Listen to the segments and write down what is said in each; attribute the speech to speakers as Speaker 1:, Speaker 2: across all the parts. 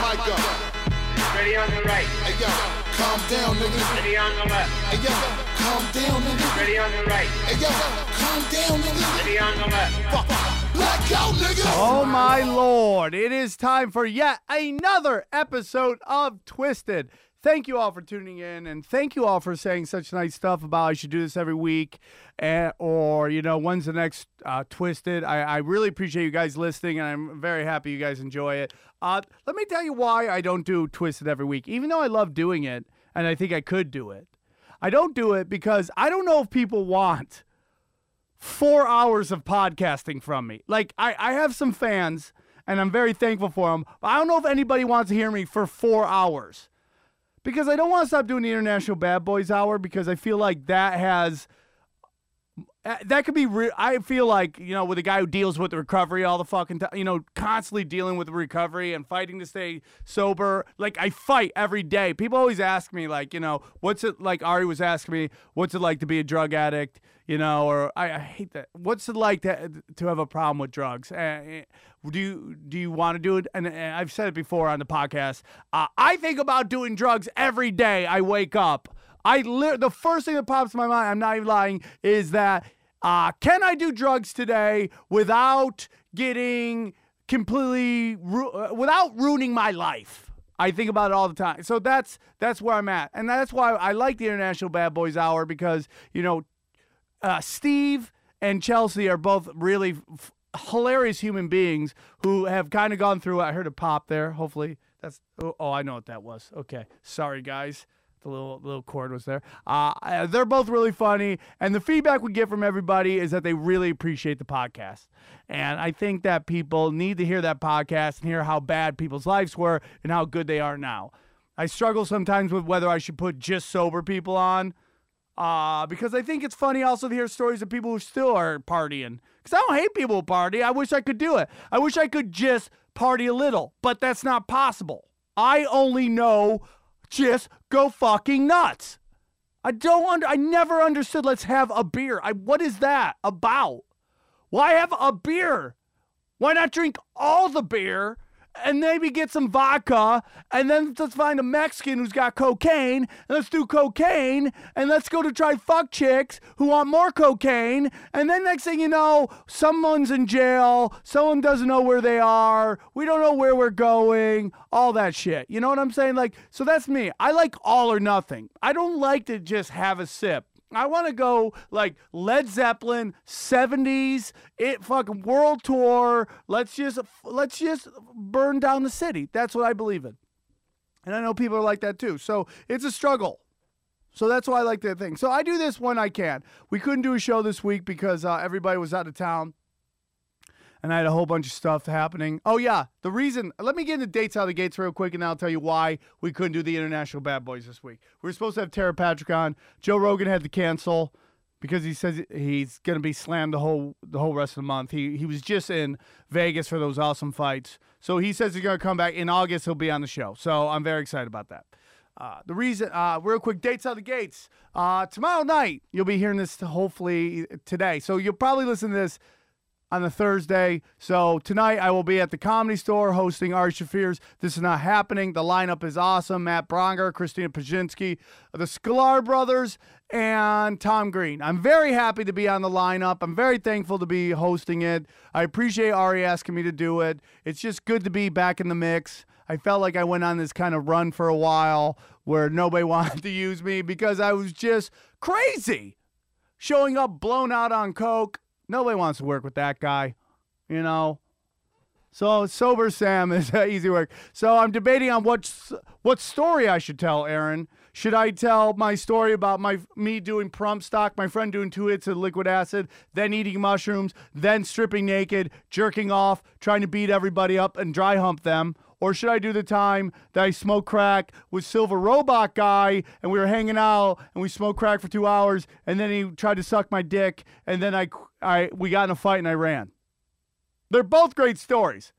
Speaker 1: my mic up.
Speaker 2: Ready on the right.
Speaker 1: Hey yo, calm down, nigga.
Speaker 2: Ready on the left.
Speaker 1: Hey yo, calm down, nigga.
Speaker 2: Ready on the right.
Speaker 1: Hey yo, calm down, nigga.
Speaker 2: Ready on the left.
Speaker 1: Fuck, black out, nigga.
Speaker 3: Oh my lord, it is time for yet another episode of Twisted. Thank you all for tuning in and thank you all for saying such nice stuff about I should do this every week and, or, you know, when's the next uh, Twisted. I, I really appreciate you guys listening and I'm very happy you guys enjoy it. Uh, let me tell you why I don't do Twisted every week, even though I love doing it and I think I could do it. I don't do it because I don't know if people want four hours of podcasting from me. Like, I, I have some fans, and I'm very thankful for them, but I don't know if anybody wants to hear me for four hours. Because I don't want to stop doing the International Bad Boys Hour because I feel like that has. Uh, That could be. Re- I feel like you know, with a guy who deals with the recovery all the fucking time, you know, constantly dealing with recovery and fighting to stay sober. Like I fight every day. People always ask me, like, you know, what's it like? Ari was asking me, what's it like to be a drug addict? You know, or I, I hate that. What's it like to to have a problem with drugs? Uh, do you do you want to do it? And, and I've said it before on the podcast. Uh, I think about doing drugs every day. I wake up. I li- the first thing that pops in my mind. I'm not even lying. Is that uh, can I do drugs today without getting completely ru- uh, without ruining my life? I think about it all the time. So that's that's where I'm at, and that's why I like the International Bad Boys Hour because you know uh, Steve and Chelsea are both really f- hilarious human beings who have kind of gone through. I heard a pop there. Hopefully that's. Oh, oh, I know what that was. Okay, sorry guys. The little little chord was there. Uh, uh, they're both really funny, and the feedback we get from everybody is that they really appreciate the podcast. And I think that people need to hear that podcast and hear how bad people's lives were and how good they are now. I struggle sometimes with whether I should put just sober people on uh, because I think it's funny also to hear stories of people who still are partying. Because I don't hate people who party. I wish I could do it. I wish I could just party a little, but that's not possible. I only know just go fucking nuts. I don't under. I never understood. Let's have a beer. I what is that about? Why have a beer? Why not drink all the beer and maybe get some vodka and then let's find a Mexican who's got cocaine and let's do cocaine and let's go to try fuck chicks who want more cocaine and then next thing you know someone's in jail someone doesn't know where they are we don't know where we're going all that shit. You know what i'm saying? Like so that's me. I like all or nothing. I don't like to just have a sip I want to go like Led Zeppelin, 70s, it fucking world tour. Let's just let's just burn down the city. That's what I believe in. And I know people are like that too. So it's a struggle. So that's why I like that thing. So I do this when I can. We couldn't do a show this week because uh, everybody was out of town. And I had a whole bunch of stuff happening. Oh, yeah. The reason, let me get into dates out of the gates real quick, and I'll tell you why we couldn't do the International Bad Boys this week. We were supposed to have Tara Patrick on. Joe Rogan had to cancel because he says he's going to be slammed the whole the whole rest of the month. He he was just in Vegas for those awesome fights, so he says he's going to come back in August. He'll be on the show, so I'm very excited about that. Uh, the reason, uh, real quick, dates out of the gates. Uh, tomorrow night, you'll be hearing this hopefully today, so you'll probably listen to this on the Thursday. So tonight I will be at the Comedy Store hosting Ari Shaffir's This Is Not Happening. The lineup is awesome. Matt Braunger, Christina Pazsitzky, the Sklar brothers, and Tom Green. I'm very happy to be on the lineup. I'm very thankful to be hosting it. I appreciate Ari asking me to do it. It's just good to be back in the mix. I felt like I went on this kind of run for a while where nobody wanted to use me because I was just crazy. Showing up blown out on coke. Nobody wants to work with that guy, you know. So sober Sam is easy work. So I'm debating on what what story I should tell. Aaron, should I tell my story about my me doing prump stock, my friend doing two hits of liquid acid, then eating mushrooms, then stripping naked, jerking off, trying to beat everybody up and dry hump them? Or should I do the time that I smoked crack with Silver Robot Guy and we were hanging out and we smoked crack for two hours and then he tried to suck my dick and then I, I we got in a fight and I ran? They're both great stories.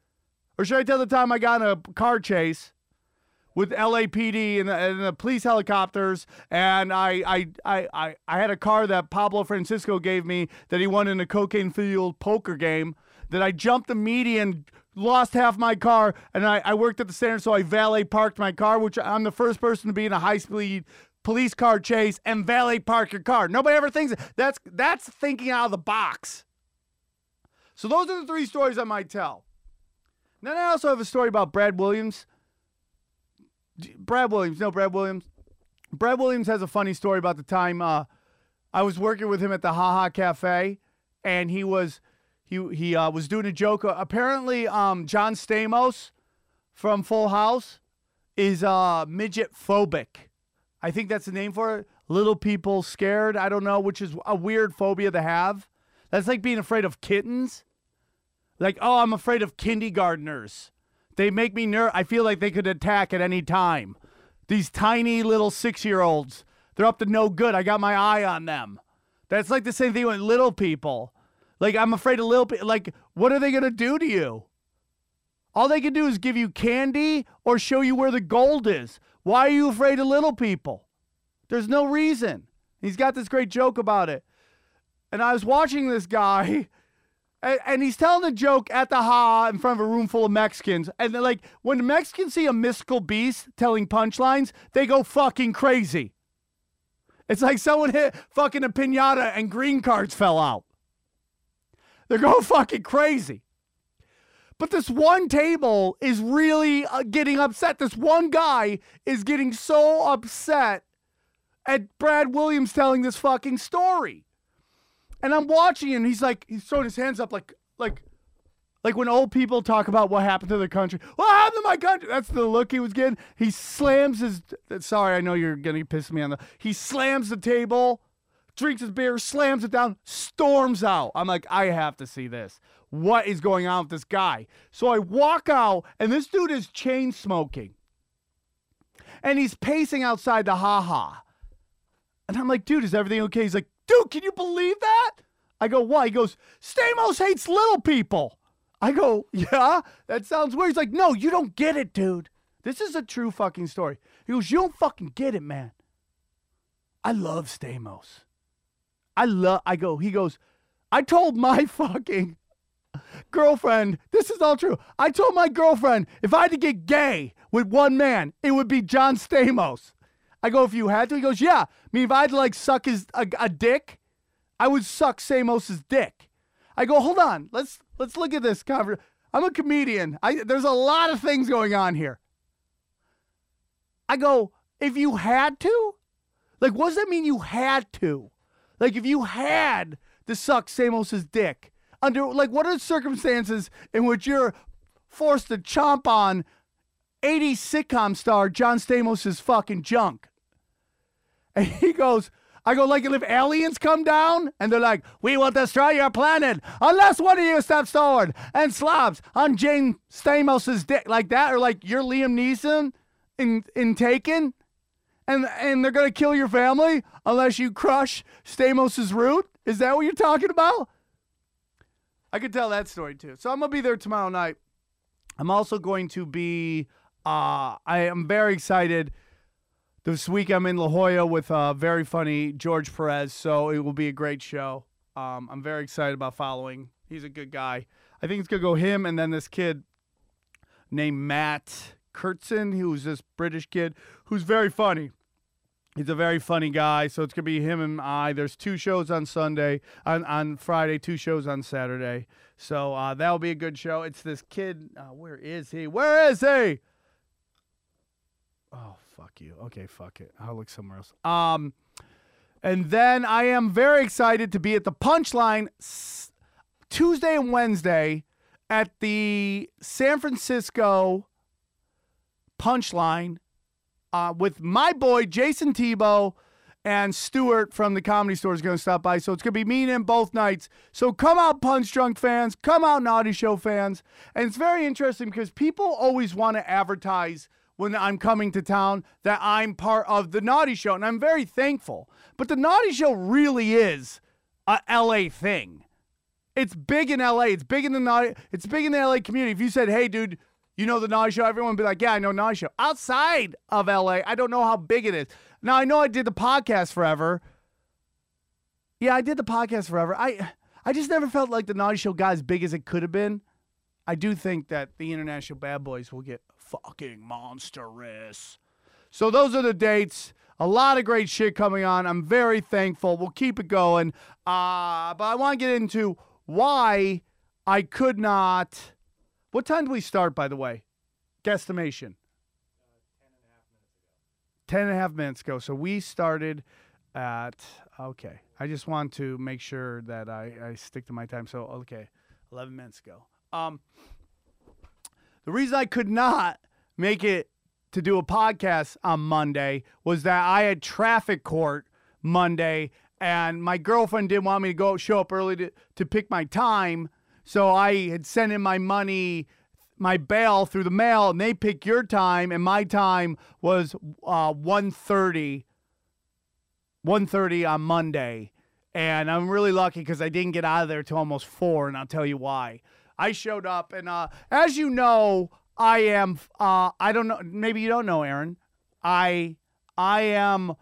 Speaker 3: Or should I tell the time I got in a car chase with LAPD and the, and the police helicopters, and I, I, I, I, I had a car that Pablo Francisco gave me that he won in a cocaine-fueled poker game. That I jumped the median lost half my car, and I, I worked at the center, so I valet parked my car, which I'm the first person to be in a high speed police car chase and valet park your car. Nobody ever thinks that's that's thinking out of the box. So those are the three stories I might tell. Then I also have a story about Brad Williams. Brad Williams, no Brad Williams. Brad Williams has a funny story about the time uh, I was working with him at the Ha Ha Cafe, and he was he he uh, was doing a joke. Uh, apparently, um, John Stamos from Full House is uh, midget phobic. I think that's the name for it. Little people scared. I don't know, which is a weird phobia to have. That's like being afraid of kittens. Like, oh, I'm afraid of kindergartners. They make me nervous. I feel like they could attack at any time. These tiny little six year olds, they're up to no good. I got my eye on them. That's like the same thing with little people. Like, I'm afraid of little people. Like, what are they going to do to you? All they can do is give you candy or show you where the gold is. Why are you afraid of little people? There's no reason. He's got this great joke about it. And I was watching this guy, and, and he's telling a joke at the ha in front of a room full of Mexicans. And like, when the Mexicans see a mystical beast telling punchlines, they go fucking crazy. It's like someone hit fucking a pinata and green cards fell out. They're going fucking crazy. But this one table is really uh, getting upset. This one guy is getting so upset at Brad Williams telling this fucking story. And I'm watching and he's like he's throwing his hands up like like like when old people talk about what happened to their country. What happened to my country? That's the look he was getting. He slams his sorry, I know you're gonna piss me on the he slams the table, drinks his beer, slams it down, storms out. I'm like, I have to see this. What is going on with this guy? So I walk out, and this dude is chain smoking. And he's pacing outside the haha. And I'm like, dude, is everything okay? He's like, dude, can you believe that? I go, why? He goes, Stamos hates little people. I go, yeah, that sounds weird. He's like, no, you don't get it, dude. This is a true fucking story. He goes, you don't fucking get it, man. I love Stamos. I love, I go, he goes, I told my fucking girlfriend, this is all true. I told my girlfriend if I had to get gay with one man, it would be John Stamos. I go, if you had to? He goes, yeah. I mean, if I had to like suck his a, a dick, I would suck Samos's dick. I go, hold on, let's let's look at this cover. I'm a comedian. I there's a lot of things going on here. I go, if you had to, like, what does that mean? You had to, like, if you had to suck Samos's dick under, like, what are the circumstances in which you're forced to chomp on 80s sitcom star John Stamos's fucking junk? And he goes, I go, like, if aliens come down and they're like, we will destroy your planet unless one of you steps forward and slobs on Jane Stamos's dick like that, or like you're Liam Neeson in, in Taken, and, and they're going to kill your family unless you crush Stamos's root? Is that what you're talking about? I could tell that story too. So I'm to be there tomorrow night. I'm also going to be, uh, I am very excited. This week I'm in La Jolla with uh, very funny George Perez, so it will be a great show. Um, I'm very excited about following. He's a good guy. I think it's gonna go him and then this kid named Matt Kirshen, who's this British kid who's very funny. He's a very funny guy, so it's gonna be him and I. There's two shows on Sunday, on on Friday, two shows on Saturday. So uh, that'll be a good show. It's this kid. Uh, where is he? Where is he? Oh fuck you. Okay, fuck it. I'll look somewhere else. Um, and then I am very excited to be at the Punchline Tuesday and Wednesday at the San Francisco Punchline uh, with my boy Jason Tebow and Stuart from the Comedy Store is going to stop by. So it's going to be me and him both nights. So come out, Punch Drunk fans. Come out, Naughty Show fans. And it's very interesting because people always want to advertise when I'm coming to town that I'm part of the Naughty Show. And I'm very thankful. But the Naughty Show really is a LA thing. It's big in LA. It's big in the naughty. It's big in the LA community. If you said, "Hey, dude, you know the Naughty Show," everyone be like, "Yeah, I know Naughty Show." Outside of LA, I don't know how big it is. Now I know I did the podcast forever. Yeah, I did the podcast forever. I I just never felt like the Naughty Show got as big as it could have been. I do think that the International Bad Boys will get fucking monstrous. So those are the dates. A lot of great shit coming on. I'm very thankful. We'll keep it going. Uh, but I want to get into why I could not. What time do we start, by the way? Guesstimation. Ten and a half minutes ago. So we started at okay. I just want to make sure that I, I stick to my time. So okay, eleven minutes ago. Um, the reason I could not make it to do a podcast on Monday was that I had traffic court Monday, and my girlfriend didn't want me to go show up early to, to pick my time. So I had sent in my money, my bail through the mail, and they pick your time, and my time was uh, 1.30, 1.30 on Monday. And I'm really lucky because I didn't get out of there till almost four, and I'll tell you why. I showed up, and uh, as you know, I am. Uh, I don't know. Maybe you don't know, Aaron. I I am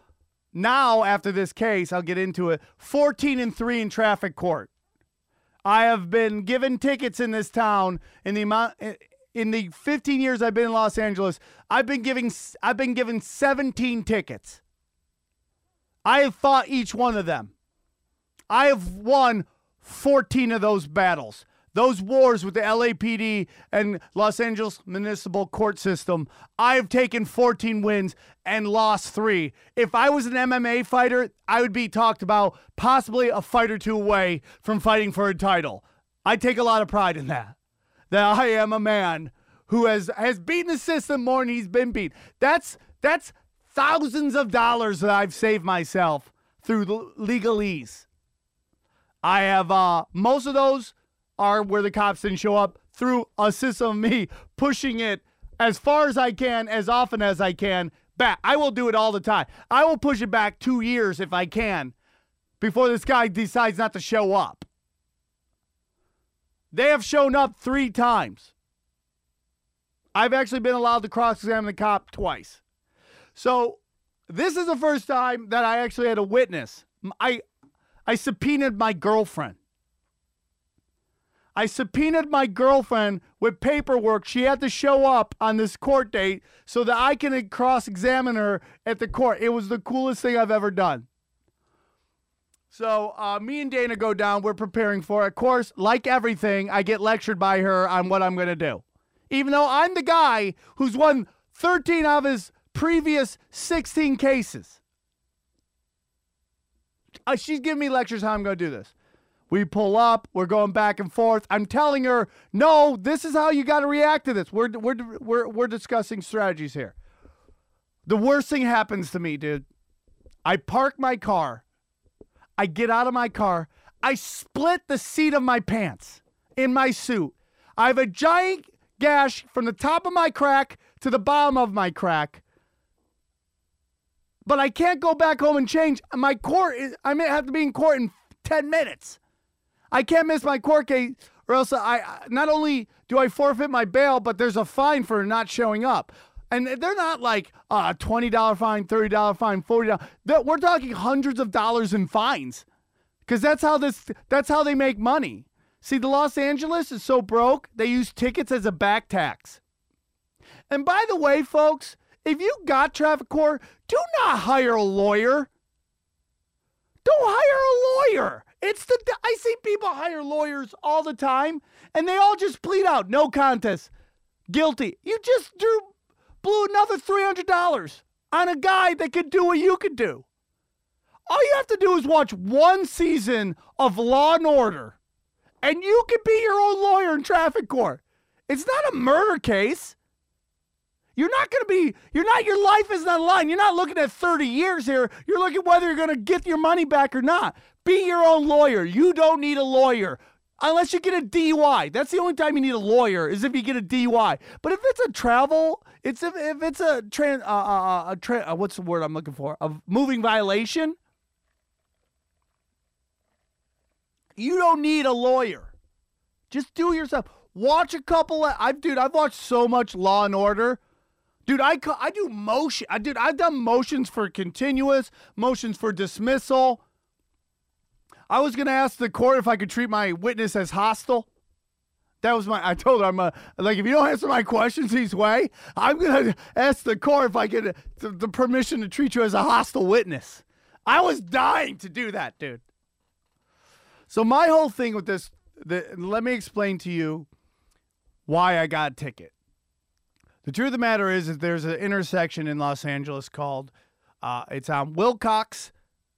Speaker 3: now after this case. I'll get into it. 14 and three in traffic court. I have been given tickets in this town in the amount in the 15 years I've been in Los Angeles. I've been giving I've been given 17 tickets. I have fought each one of them. I have won 14 of those battles. Those wars with the LAPD and Los Angeles Municipal Court System, I've taken 14 wins and lost three. If I was an MMA fighter, I would be talked about possibly a fight or two away from fighting for a title. I take a lot of pride in that. That I am a man who has has beaten the system more than he's been beat. That's that's thousands of dollars that I've saved myself through the legalese. I have uh, most of those are where the cops didn't show up through a system of me pushing it as far as I can, as often as I can back. I will do it all the time. I will push it back two years if I can before this guy decides not to show up. They have shown up three times. I've actually been allowed to cross examine the cop twice. So this is the first time that I actually had a witness. I I subpoenaed my girlfriend. I subpoenaed my girlfriend with paperwork. She had to show up on this court date so that I can cross examine her at the court. It was the coolest thing I've ever done. So, uh, me and Dana go down. We're preparing for it. Of course, like everything, I get lectured by her on what I'm going to do. Even though I'm the guy who's won 13 of his previous 16 cases. Uh, she's giving me lectures how I'm going to do this. We pull up, we're going back and forth. I'm telling her, no, this is how you got to react to this. We're, we're, we're, we're discussing strategies here. The worst thing happens to me, dude. I park my car, I get out of my car, I split the seat of my pants in my suit. I have a giant gash from the top of my crack to the bottom of my crack. But I can't go back home and change. My court is, I may have to be in court in 10 minutes. I can't miss my court case, or else I not only do I forfeit my bail, but there's a fine for not showing up. And they're not like a twenty dollar fine, thirty dollar fine, forty dollars. We're talking hundreds of dollars in fines, because that's how this that's how they make money. See, the Los Angeles is so broke they use tickets as a back tax. And by the way, folks, if you got traffic court, do not hire a lawyer. Don't hire a lawyer. It's the I see people hire lawyers all the time, and they all just plead out, no contest, guilty. You just drew blew another three hundred dollars on a guy that could do what you could do. All you have to do is watch one season of Law and Order, and you can be your own lawyer in traffic court. It's not a murder case. You're not going to be, you're not, your life is not on line. You're not looking at 30 years here. You're looking whether you're going to get your money back or not. Be your own lawyer. You don't need a lawyer unless you get a DUI. That's the only time you need a lawyer is if you get a DUI. But if it's a travel, it's if, if it's a trans, uh, uh, a tra- uh, what's the word I'm looking for? A moving violation. You don't need a lawyer. Just do yourself. Watch a couple. Of, I've dude, I've watched so much Law and Order. Dude, I, I do motion. I dude, I've done motions for continuous, motions for dismissal. I was going to ask the court if I could treat my witness as hostile. That was my. I told her I'm a, like if you don't answer my questions these way, I'm gonna ask the court if I get the, the permission to treat you as a hostile witness. I was dying to do that, dude. So my whole thing with this, the, let me explain to you why I got a ticket. The truth of the matter is, that there's an intersection in Los Angeles called, uh, it's on Wilcox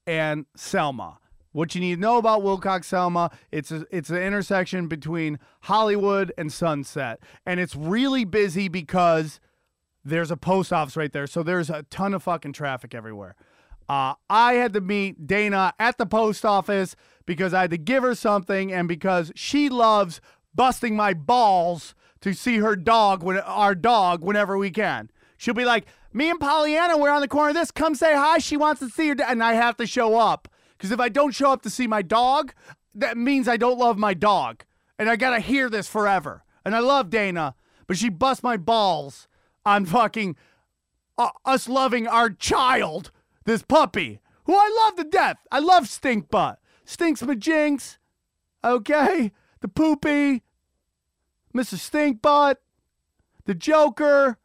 Speaker 3: and Selma. What you need to know about Wilcox Selma, it's a, it's an intersection between Hollywood and Sunset, and it's really busy because there's a post office right there, so there's a ton of fucking traffic everywhere. Uh, I had to meet Dana at the post office because I had to give her something, and because she loves busting my balls to see her dog when our dog whenever we can. She'll be like, "Me and Pollyanna, we're on the corner of this. Come say hi. She wants to see her," da-" and I have to show up because if I don't show up to see my dog, that means I don't love my dog, and I gotta hear this forever. And I love Dana, but she busts my balls on fucking uh, us loving our child, this puppy, who I love to death. I love Stink Butt. Stinks Majinks, okay? The poopy, Mr. Stink Butt, the Joker.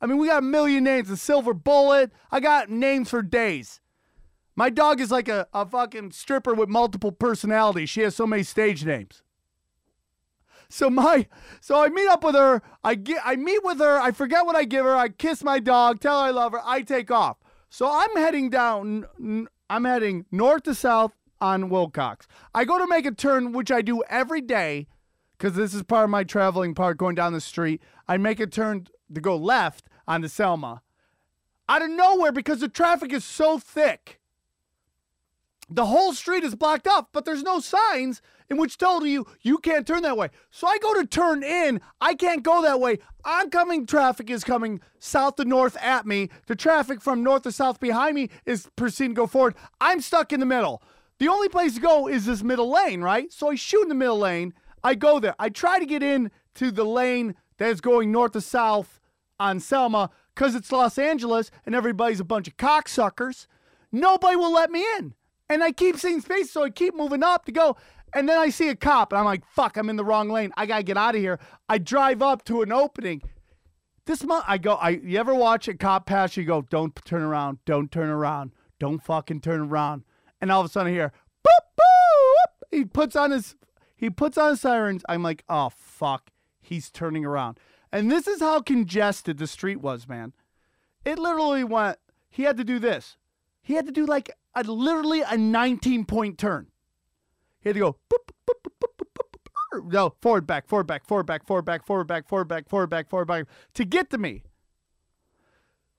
Speaker 3: I mean, we got a million names. The Silver Bullet. I got names for days. My dog is like a, a fucking stripper with multiple personalities. She has so many stage names. So my so I meet up with her. I get I meet with her. I forget what I give her. I kiss my dog, tell her I love her. I take off. So I'm heading down. I'm heading north to south on Wilcox. I go to make a turn, which I do every day, because this is part of my traveling part. Going down the street, I make a turn to go left on the Selma. Out of nowhere, because the traffic is so thick the whole street is blocked off, but there's no signs in which tell you you can't turn that way. So I go to turn in, I can't go that way. Oncoming traffic is coming south to north at me. The traffic from north to south behind me is proceeding to go forward. I'm stuck in the middle. The only place to go is this middle lane, right? So I shoot in the middle lane. I go there. I try to get in to the lane that is going north to south on Selma because it's Los Angeles and everybody's a bunch of cocksuckers. Nobody will let me in. And I keep seeing space, so I keep moving up to go. And then I see a cop, and I'm like, fuck, I'm in the wrong lane. I gotta get out of here. I drive up to an opening. This month, I go, I you ever watch a cop pass? You go, don't turn around, don't turn around, don't fucking turn around. And all of a sudden, I hear, boop, boop. He puts on his, he puts on his sirens. I'm like, oh, fuck, he's turning around. And this is how congested the street was, man. It literally went, he had to do this. He had to do like a literally a 19 point turn. He had to go boop, boop, boop, no forward back, forward back, forward back, forward back, forward back, forward back, forward back, forward back to get to me.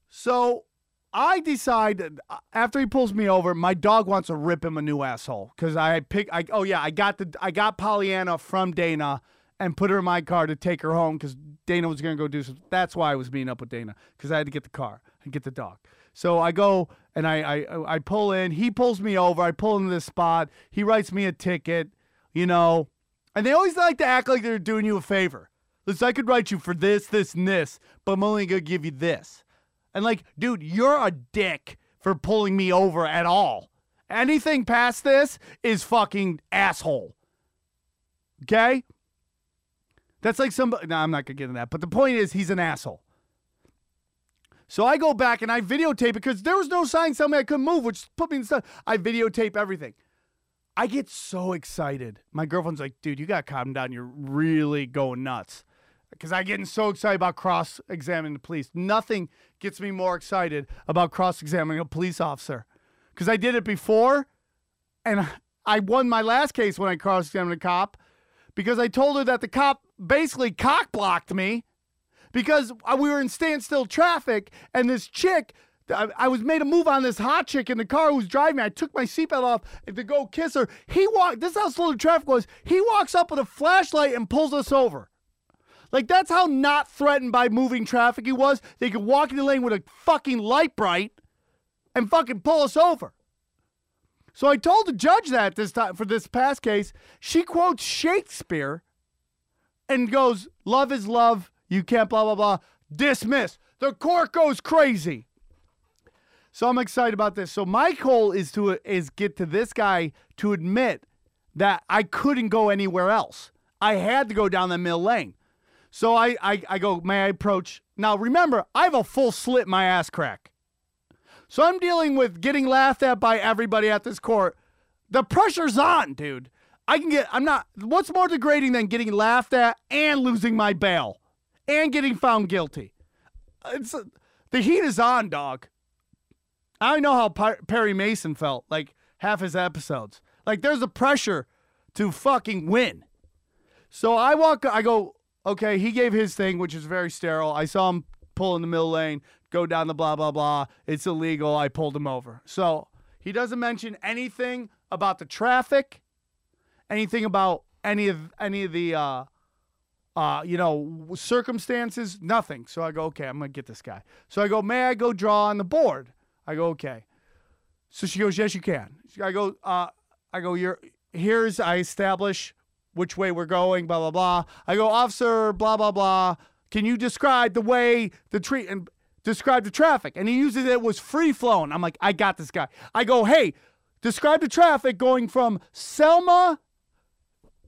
Speaker 3: So I decide uh, after he pulls me over, my dog wants to rip him a new asshole because I pick. I oh yeah, I got the I got Pollyanna from Dana and put her in my car to take her home because Dana was gonna go do some. That's why I was meeting up with Dana because I had to get the car and get the dog. So I go and I, I I pull in. He pulls me over. I pull into this spot. He writes me a ticket. You know, and they always like to act like they're doing you a favor. Listen, I could write you for this, this, and this, but I'm only gonna give you this. And like, dude, you're a dick for pulling me over at all. Anything past this is fucking asshole. Okay? That's like somebody. No, I'm not gonna get into that. But the point is, he's an asshole. So I go back and I videotape it because there was no sign telling me I couldn't move, which put me in stuff. I videotape everything. I get so excited. My girlfriend's like, dude, you got to calm down. You're really going nuts. Because I'm getting so excited about cross examining the police. Nothing gets me more excited about cross examining a police officer. Because I did it before and I won my last case when I cross examined a cop because I told her that the cop basically cock blocked me because we were in standstill traffic and this chick I, was made a move on this hot chick in the car who was driving me. I took my seatbelt off to go kiss her. He walked. This is how slow the traffic was. He walks up with a flashlight and pulls us over. Like that's how not threatened by moving traffic he was. They could walk in the lane with a fucking light bright and fucking pull us over. So I told the judge that this time for this past case. She quotes Shakespeare and goes, "Love is love. You can't blah blah blah." Dismiss. The court goes crazy. So I'm excited about this. So my goal is to is get to this guy to admit that I couldn't go anywhere else. I had to go down the middle lane. So I, I, I go, may I approach? Now remember, I have a full slit my ass crack. So I'm dealing with getting laughed at by everybody at this court. The pressure's on, dude. I can get, I'm not, what's more degrading than getting laughed at and losing my bail and getting found guilty? It's, the heat is on, dog. I know how Perry Mason felt, like half his episodes. Like there's a pressure to fucking win. So I walk, I go, okay, he gave his thing, which is very sterile. I saw him pull in the middle lane, go down the blah, blah, blah. It's illegal. I pulled him over. So he doesn't mention anything about the traffic, anything about any of any of the uh uh, you know, circumstances, nothing. So I go, okay, I'm gonna get this guy. So I go, may I go draw on the board? I go, okay. So she goes, yes, you can. I go, uh, I go, you're here's I establish which way we're going, blah blah blah. I go, officer, blah blah blah. Can you describe the way the tree and describe the traffic? And he uses it was free flowing. I'm like, I got this guy. I go, hey, describe the traffic going from Selma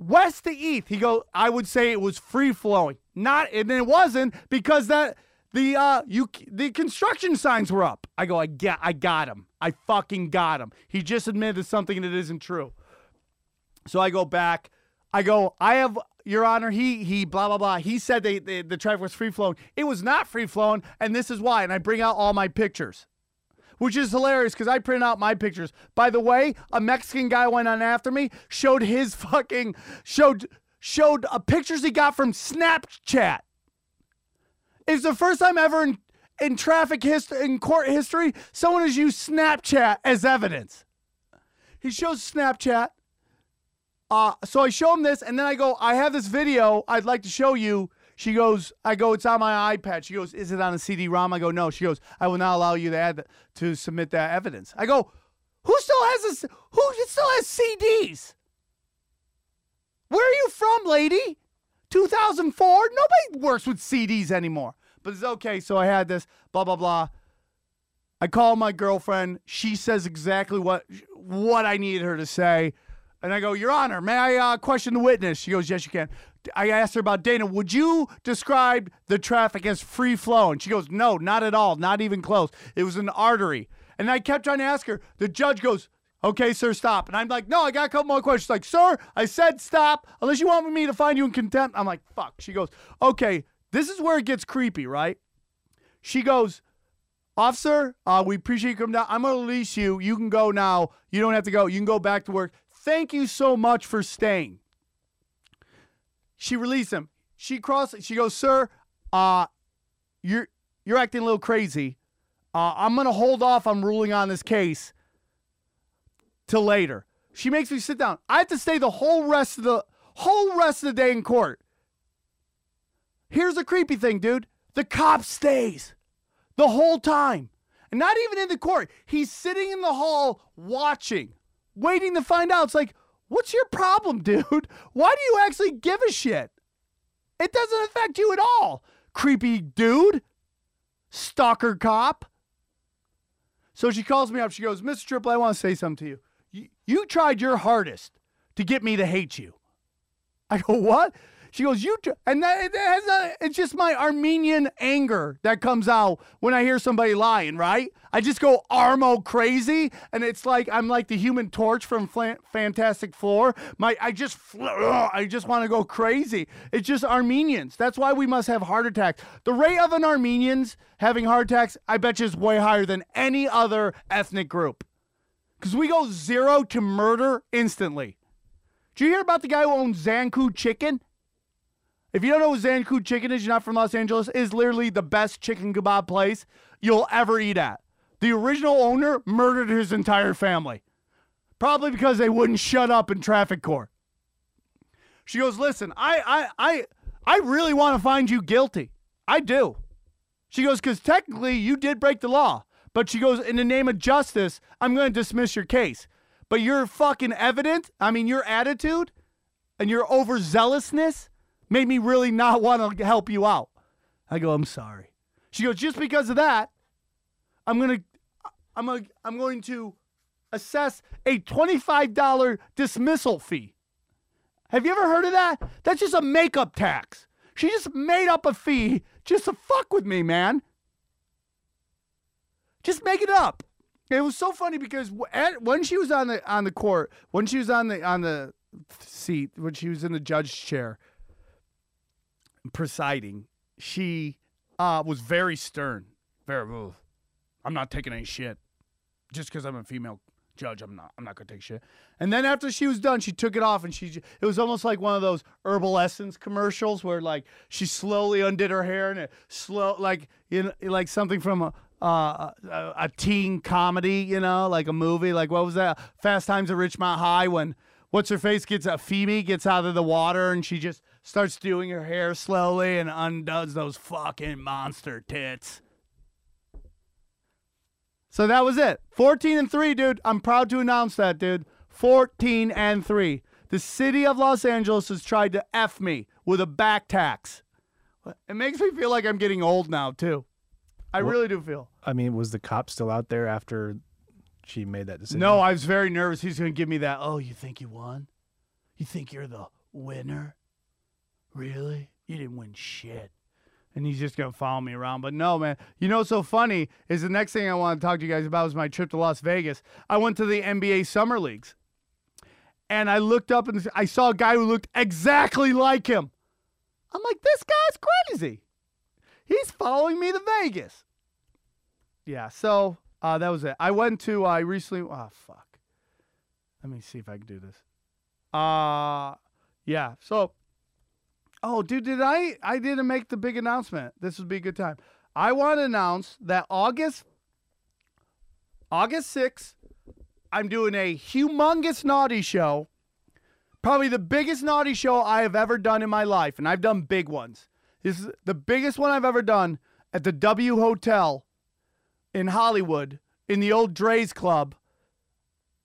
Speaker 3: west to east. He go, I would say it was free flowing. Not and it wasn't because that the uh you the construction signs were up. I go, I got I got him. I fucking got him. He just admitted something that isn't true. So I go back. I go, I have your honor, he he blah blah blah. He said they, they the traffic was free flowing. It was not free flowing, and this is why. And I bring out all my pictures which is hilarious because I print out my pictures. By the way, a Mexican guy went on after me, showed his fucking showed showed uh, pictures he got from Snapchat. It's the first time ever in in traffic history in court history someone has used Snapchat as evidence. He shows Snapchat. Uh, so I show him this, and then I go, I have this video I'd like to show you. She goes, I go, it's on my iPad. She goes, is it on a CD-ROM? I go, no. She goes, I will not allow you to add to submit that evidence. I go, who still has this? Who still has CDs? Where are you from, lady? 2004? Nobody works with CDs anymore. But it's okay. So I had this, blah, blah, blah. I call my girlfriend. She says exactly what what I needed her to say. And I go, Your Honor, may I uh, question the witness? She goes, Yes, you can. I asked her about Dana. Would you describe the traffic as free flow? And she goes, No, not at all. Not even close. It was an artery. And I kept trying to ask her. The judge goes, Okay, sir, stop. And I'm like, No, I got a couple more questions. She's like, Sir, I said stop. Unless you want me to find you in contempt. I'm like, Fuck. She goes, Okay, this is where it gets creepy, right? She goes, Officer, uh, we appreciate you coming down. I'm going to release you. You can go now. You don't have to go. You can go back to work. Thank you so much for staying. She released him. She crosses. She goes, "Sir, uh, you're you're acting a little crazy. Uh, I'm gonna hold off on ruling on this case till later." She makes me sit down. I have to stay the whole rest of the whole rest of the day in court. Here's the creepy thing, dude. The cop stays the whole time. Not even in the court. He's sitting in the hall watching, waiting to find out. It's like, what's your problem, dude? Why do you actually give a shit? It doesn't affect you at all, creepy dude, stalker cop. So she calls me up. She goes, Mr. Tripoli, I want to say something to you. you. You tried your hardest to get me to hate you. I go, what? She goes, you, and that, that a, it's just my Armenian anger that comes out when I hear somebody lying, right? I just go Armo crazy, and it's like I'm like the Human Torch from Fla- Fantastic Four. My, I just, I just want to go crazy. It's just Armenians. That's why we must have heart attacks. The rate of an Armenians having heart attacks, I bet you, is way higher than any other ethnic group. Because we go zero to murder instantly. Did you hear about the guy who owns Zankou Chicken? If you don't know what Zankou Chicken is, you're not from Los Angeles, is literally the best chicken kebab place you'll ever eat at. The original owner murdered his entire family. Probably because they wouldn't shut up in traffic court. She goes, listen, I I I I really want to find you guilty. I do. She goes, because technically you did break the law. But she goes, in the name of justice, I'm going to dismiss your case. But your fucking evidence, I mean, your attitude and your overzealousness made me really not want to help you out. I go, I'm sorry. She goes, just because of that, I'm gonna, I'm gonna, I'm going to assess a $25 dismissal fee. Have you ever heard of that? That's just a makeup tax. She just made up a fee just to fuck with me, man. Just make it up. It was so funny because when she was on the on the court, when she was on the on the seat, when she was in the judge chair presiding, she uh, was very stern. Very, "Ugh, I'm not taking any shit. Just because I'm a female judge, I'm not. I'm not gonna take shit. And then after she was done, she took it off, and she. It was almost like one of those herbal essence commercials where like she slowly undid her hair and it slow like you know like something from a. Uh, a, a teen comedy, you know, like a movie. Like what was that? Fast Times at Richmond High when what's her face gets a Phoebe gets out of the water and she just starts doing her hair slowly and undoes those fucking monster tits. So that was it. 14 and 3, dude. I'm proud to announce that, dude. 14 and 3. The city of Los Angeles has tried to F me with a back tax. It makes me feel like I'm getting old now, too. I really do feel.
Speaker 4: I mean, was the cop still out there after she made that decision?
Speaker 3: No, I was very nervous. He's going to give me that. Oh, you think you won? You think you're the winner? Really? You didn't win shit. And he's just to follow me around. But no, man. You know what's so funny is the next thing I want to talk to you guys about was my trip to Las Vegas. I went to the NBA Summer Leagues. And I looked up and I saw a guy who looked exactly like him. I'm like, this guy's crazy. He's following me to Vegas. Yeah, so uh, that was it. I went to I recently. Oh fuck. Let me see if I can do this. Uh yeah. So, oh, dude, did I? I didn't make the big announcement. This would be a good time. I want to announce that August, August 6th, I'm doing a humongous naughty show. Probably the biggest naughty show I have ever done in my life, and I've done big ones. This is the biggest one I've ever done at the W Hotel in Hollywood in the old Drai's Club.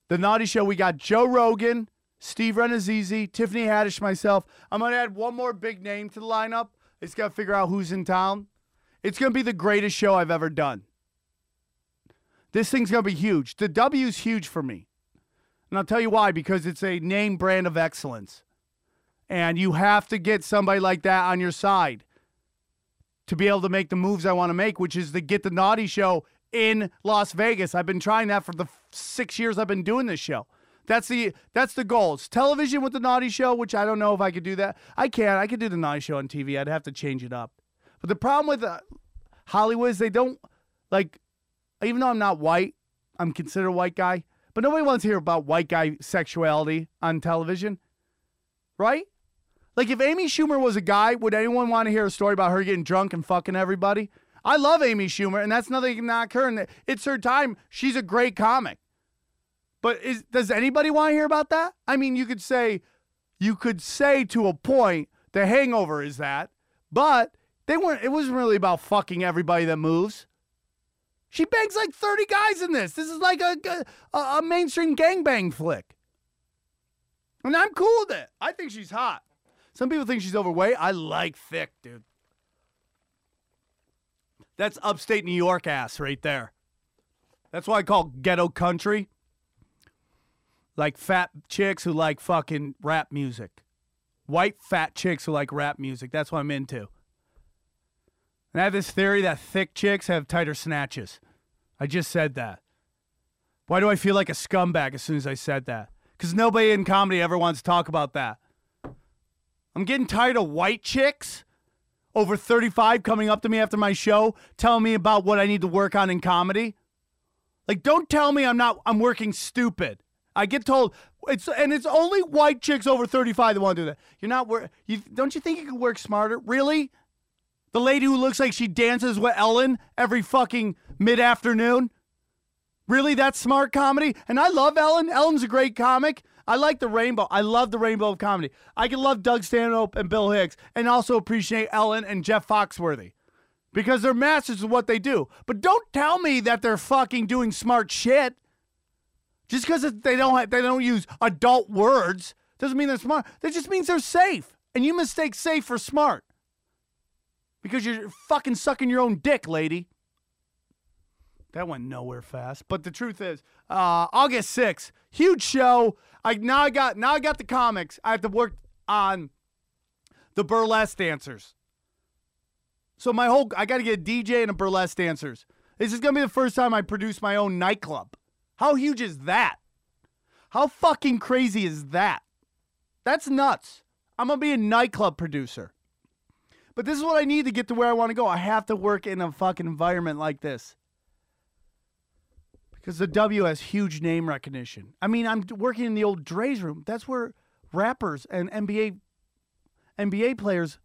Speaker 3: The Naughty Show. We got Joe Rogan, Steve Rannazzisi, Tiffany Haddish, myself. I'm gonna add one more big name to the lineup. It's gotta figure out who's in town. It's gonna be the greatest show I've ever done. This thing's gonna be huge. The W's huge for me. And I'll tell you why, because it's a name brand of excellence. And you have to get somebody like that on your side to be able to make the moves I want to make, which is to get the Naughty Show in Las Vegas. I've been trying that for the six years I've been doing this show. That's the that's the goal. It's television with the Naughty Show, which I don't know if I could do that. I can. I could do the Naughty Show on TV. I'd have to change it up. But the problem with uh, Hollywood is they don't like. Even though I'm not white, I'm considered a white guy. But nobody wants to hear about white guy sexuality on television, right? Like if Amy Schumer was a guy, would anyone want to hear a story about her getting drunk and fucking everybody? I love Amy Schumer, and that's nothing to knock her. And it's her time. She's a great comic. But is does anybody want to hear about that? I mean, you could say, you could say to a point, the Hangover is that, but they weren't. It wasn't really about fucking everybody that moves. She bangs like thirty guys in this. This is like a a, a mainstream gangbang flick, and I'm cool with it. I think she's hot. Some people think she's overweight. I like thick, dude. That's upstate New York ass right there. That's why I call ghetto country. Like fat chicks who like fucking rap music. White fat chicks who like rap music. That's what I'm into. And I have this theory that thick chicks have tighter snatches. I just said that. Why do I feel like a scumbag as soon as I said that? Because nobody in comedy ever wants to talk about that. I'm getting tired of white chicks over 35 coming up to me after my show telling me about what I need to work on in comedy. Like don't tell me I'm not I'm working stupid. I get told it's and it's only white chicks over 35 that want to do that. You're not work you don't you think you could work smarter? Really? The lady who looks like she dances with Ellen every fucking mid-afternoon? Really that's smart comedy? And I love Ellen. Ellen's a great comic. I like the rainbow. I love the rainbow of comedy. I can love Doug Stanhope and Bill Hicks and also appreciate Ellen and Jeff Foxworthy because they're masters of what they do. But don't tell me that they're fucking doing smart shit. Just because they don't have, they don't use adult words doesn't mean they're smart. That just means they're safe. And you mistake safe for smart because you're fucking sucking your own dick, lady. That went nowhere fast. But the truth is, uh, August 6th, huge show. I now I got now I got the comics. I have to work on the burlesque dancers. So my whole I got to get a DJ and a burlesque dancers. This is gonna be the first time I produce my own nightclub. How huge is that? How fucking crazy is that? That's nuts. I'm gonna be a nightclub producer. But this is what I need to get to where I want to go. I have to work in a fucking environment like this. Because the W has huge name recognition. I mean, I'm working in the old Drai's room. That's where rappers and NBA NBA players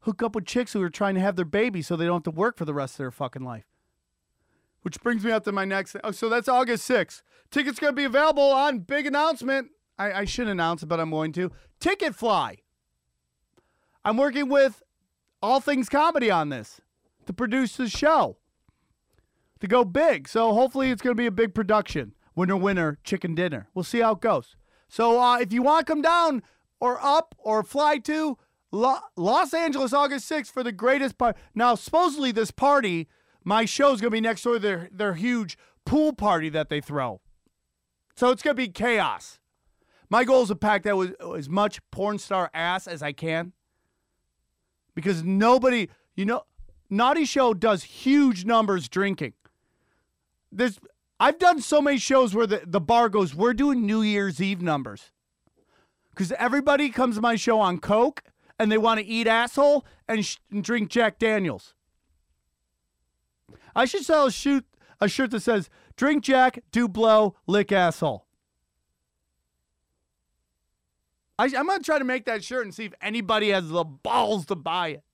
Speaker 3: hook up with chicks who are trying to have their baby so they don't have to work for the rest of their fucking life. Which brings me up to my next. Oh, so that's August 6th. Tickets going to be available on big announcement. I, I should announce it, but I'm going to. Ticketfly. I'm working with All Things Comedy on this to produce the show to go big. So hopefully it's going to be a big production. Winner, winner, chicken dinner. We'll see how it goes. So uh, if you want to come down or up or fly to Lo- Los Angeles, August 6th for the greatest party. Now, supposedly this party, my show's to be next door to their, their huge pool party that they throw. So it's to be chaos. My goal is to pack that with as much porn star ass as I can. Because nobody, you know, Naughty Show does huge numbers drinking. There's, I've done so many shows where the, the bar goes, we're doing New Year's Eve numbers. Because everybody comes to my show on Coke and they want to eat asshole and, sh- and drink Jack Daniels. I should sell a, shoot, a shirt that says, drink Jack, do blow, lick asshole. I, I'm going to try to make that shirt and see if anybody has the balls to buy it.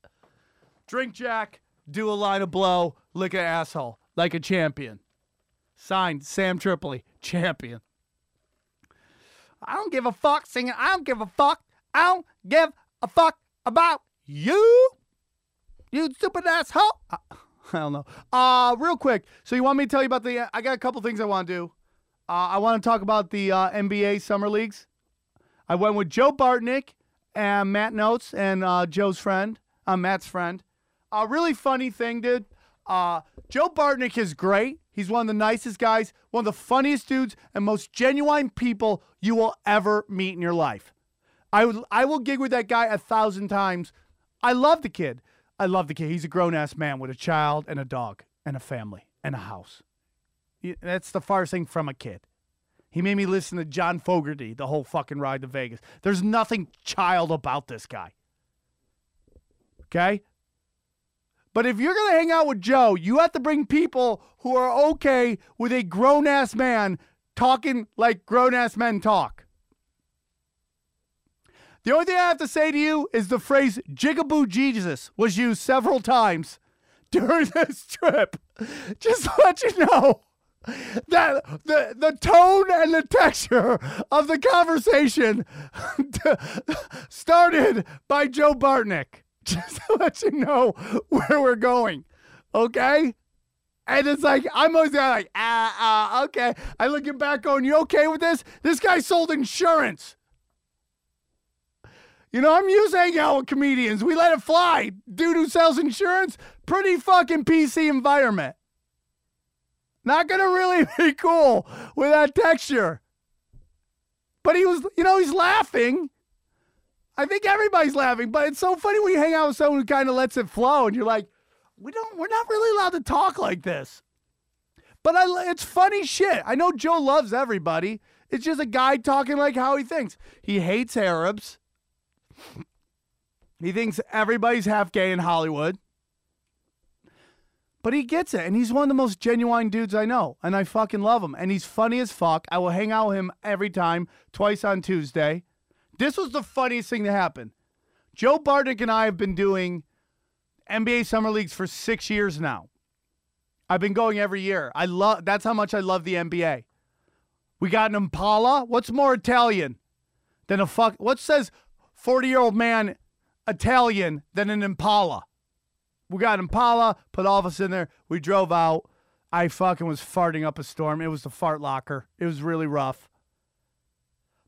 Speaker 3: Drink Jack, do a line of blow, lick an asshole like a champion. Signed, Sam Tripoli, champion. I don't give a fuck singing. I don't give a fuck. I don't give a fuck about you. You stupid asshole. I, I don't know. Uh, real quick. So you want me to tell you about the? I got a couple things I want to do. Uh, I want to talk about the uh, NBA summer leagues. I went with Joe Bartnick and Matt Notes and uh, Joe's friend, uh, Matt's friend. A really funny thing, dude. Uh, Joe Bartnick is great. He's one of the nicest guys, one of the funniest dudes, and most genuine people you will ever meet in your life. I I will gig with that guy a thousand times. I love the kid. I love the kid. He's a grown ass man with a child and a dog and a family and a house. That's the farthest thing from a kid. He made me listen to John Fogerty the whole fucking ride to Vegas. There's nothing child about this guy. Okay? But if you're going to hang out with Joe, you have to bring people who are okay with a grown ass man talking like grown ass men talk. The only thing I have to say to you is the phrase jigaboo Jesus was used several times during this trip. Just to let you know that the, the tone and the texture of the conversation started by Joe Bartnick. Just to let you know where we're going. Okay? And it's like, I'm always like, ah, ah, okay. I look back going, you okay with this? This guy sold insurance. You know, I'm used to hanging out with comedians. We let it fly. Dude who sells insurance, pretty fucking PC environment. Not gonna really be cool with that texture. But he was, you know, he's laughing. I think everybody's laughing, but it's so funny when you hang out with someone who kind of lets it flow and you're like, we don't, we're not really allowed to talk like this. But I, it's funny shit. I know Joe loves everybody. It's just a guy talking like how he thinks. He hates Arabs. He thinks everybody's half gay in Hollywood. But he gets it, and he's one of the most genuine dudes I know, and I fucking love him. And he's funny as fuck. I will hang out with him every time, twice on Tuesday. This was the funniest thing to happen. Joe Bartnick and I have been doing NBA summer leagues for six years now. I've been going every year. I love. That's how much I love the NBA. We got an Impala. What's more Italian than a fuck? What says forty-year-old man Italian than an Impala? We got Impala, put all of us in there. We drove out. I fucking was farting up a storm. It was the fart locker. It was really rough.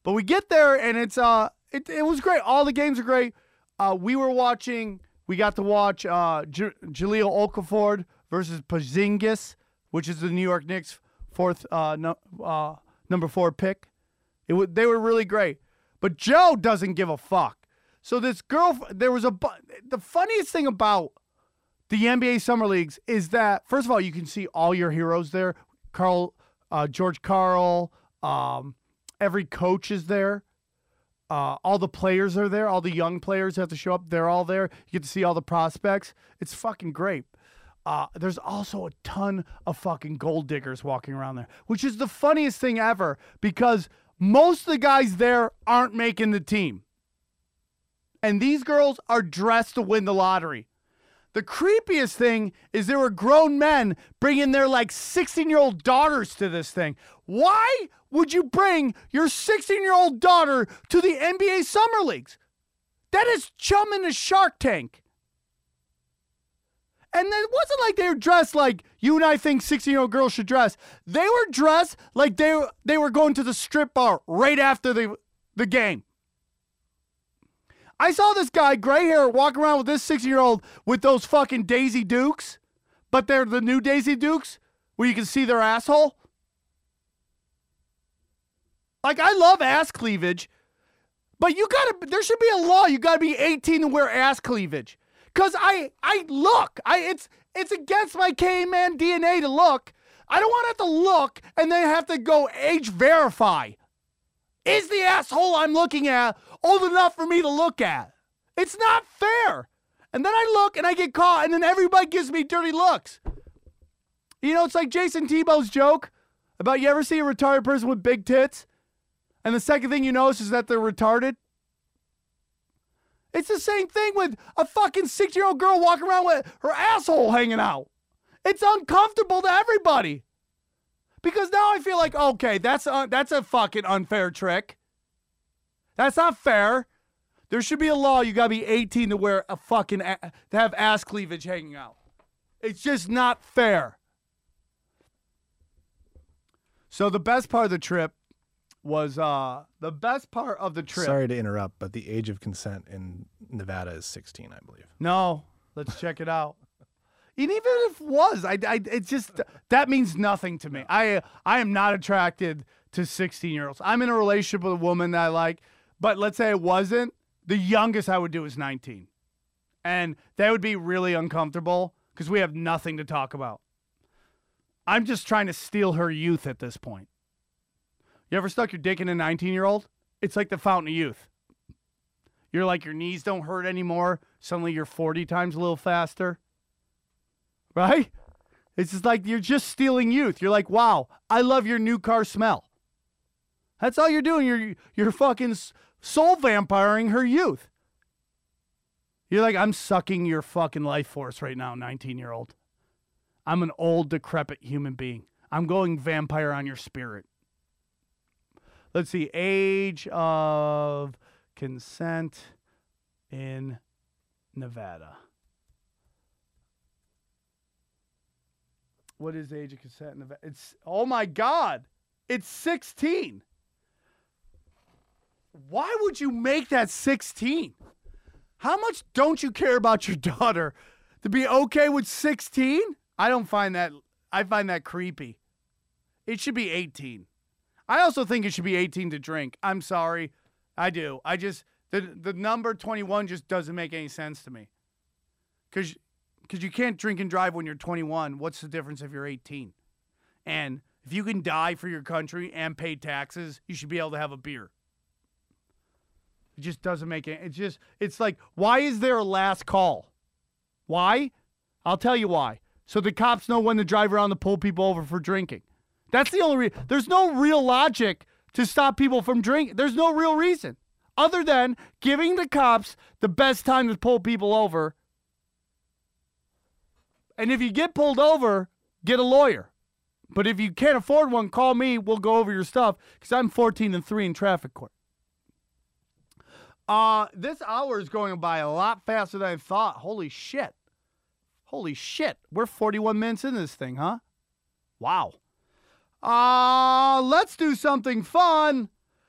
Speaker 3: But we get there and it's uh it, it was great. All the games are great. Uh we were watching we got to watch uh J- Jahlil Okafor versus Porzingis, which is the New York Knicks fourth uh, no, uh number 4 pick. It w- they were really great. But Joe doesn't give a fuck. So this girl, there was a the funniest thing about the NBA summer leagues is that first of all, you can see all your heroes there. Karl, uh, George Karl, um, every coach is there. Uh, all the players are there. All the young players have to show up. They're all there. You get to see all the prospects. It's fucking great. Uh, there's also a ton of fucking gold diggers walking around there, which is the funniest thing ever because most of the guys there aren't making the team. And these girls are dressed to win the lottery. The creepiest thing is there were grown men bringing their like 16 year old daughters to this thing. Why would you bring your 16 year old daughter to the NBA Summer Leagues? That is chum in a shark tank. And it wasn't like they were dressed like you and I think 16 year old girls should dress. They were dressed like they, they were going to the strip bar right after the, the game. I saw this guy, gray hair, walk around with this 16 year old with those fucking Daisy Dukes, but they're the new Daisy Dukes where you can see their asshole. Like, I love ass cleavage, but you gotta, there should be a law. You gotta be 18 to wear ass cleavage. Cause I, I look, I, it's, it's against my caveman DNA to look. I don't want to have to look and then have to go age verify. Is the asshole I'm looking at old enough for me to look at? It's not fair. And then I look and I get caught, and then everybody gives me dirty looks. You know, it's like Jason Tebow's joke about you ever see a retarded person with big tits, and the second thing you notice is that they're retarded? It's the same thing with a fucking six year old girl walking around with her asshole hanging out. It's uncomfortable to everybody. Because now I feel like, okay, that's a, that's a fucking unfair trick. That's not fair. There should be a law. You gotta be 18 to wear a fucking a- to have ass cleavage hanging out. It's just not fair. So the best part of the trip was uh the best part of the trip.
Speaker 4: Sorry to interrupt, but the age of consent in Nevada is 16, I believe.
Speaker 3: No, let's check it out. And even if it was, I, I, it just that means nothing to me. I, I am not attracted to 16 year olds. I'm in a relationship with a woman that I like, but let's say it wasn't. The youngest I would do is 19, and that would be really uncomfortable because we have nothing to talk about. I'm just trying to steal her youth at this point. You ever stuck your dick in a 19 year old? It's like the fountain of youth. You're like your knees don't hurt anymore. Suddenly you're 40 times a little faster. Right? It's just like you're just stealing youth. You're like, wow, I love your new car smell. That's all you're doing. You're you're fucking soul vampiring her youth. You're like, I'm sucking your fucking life force right now, 19 year old. I'm an old, decrepit human being. I'm going vampire on your spirit. Let's see, age of consent in Nevada. What is age of consent in Nevada? It's oh my god, it's 16. Why would you make that 16? How much don't you care about your daughter to be okay with 16? I don't find that I find that creepy. It should be 18. I also think it should be 18 to drink. I'm sorry. I do. I just the the number 21 just doesn't make any sense to me. Cuz cuz you can't drink and drive when you're 21. What's the difference if you're 18? And if you can die for your country and pay taxes, you should be able to have a beer. It just doesn't make it. It's just it's like why is there a last call? Why? I'll tell you why. So the cops know when to drive around to pull people over for drinking. That's the only reason. There's no real logic to stop people from drinking. There's no real reason other than giving the cops the best time to pull people over. And if you get pulled over, get a lawyer. But if you can't afford one, call me. We'll go over your stuff because I'm 14 and 3 in traffic court. Uh, this hour is going by a lot faster than I thought. Holy shit. Holy shit. We're 41 minutes into this thing, huh? Wow. Uh, let's do something fun.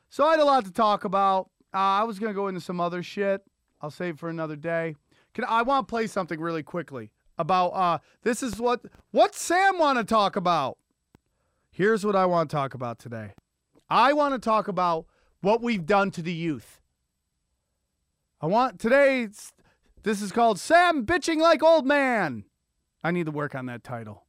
Speaker 3: So I had a lot to talk about. Uh, I was going to go into some other shit. I'll save for another day. Can I want to play something really quickly about uh this is what what Sam want to talk about. Here's what I want to talk about today. I want to talk about what we've done to the youth. I want today. This is called Sam bitching like old man. I need to work on that title.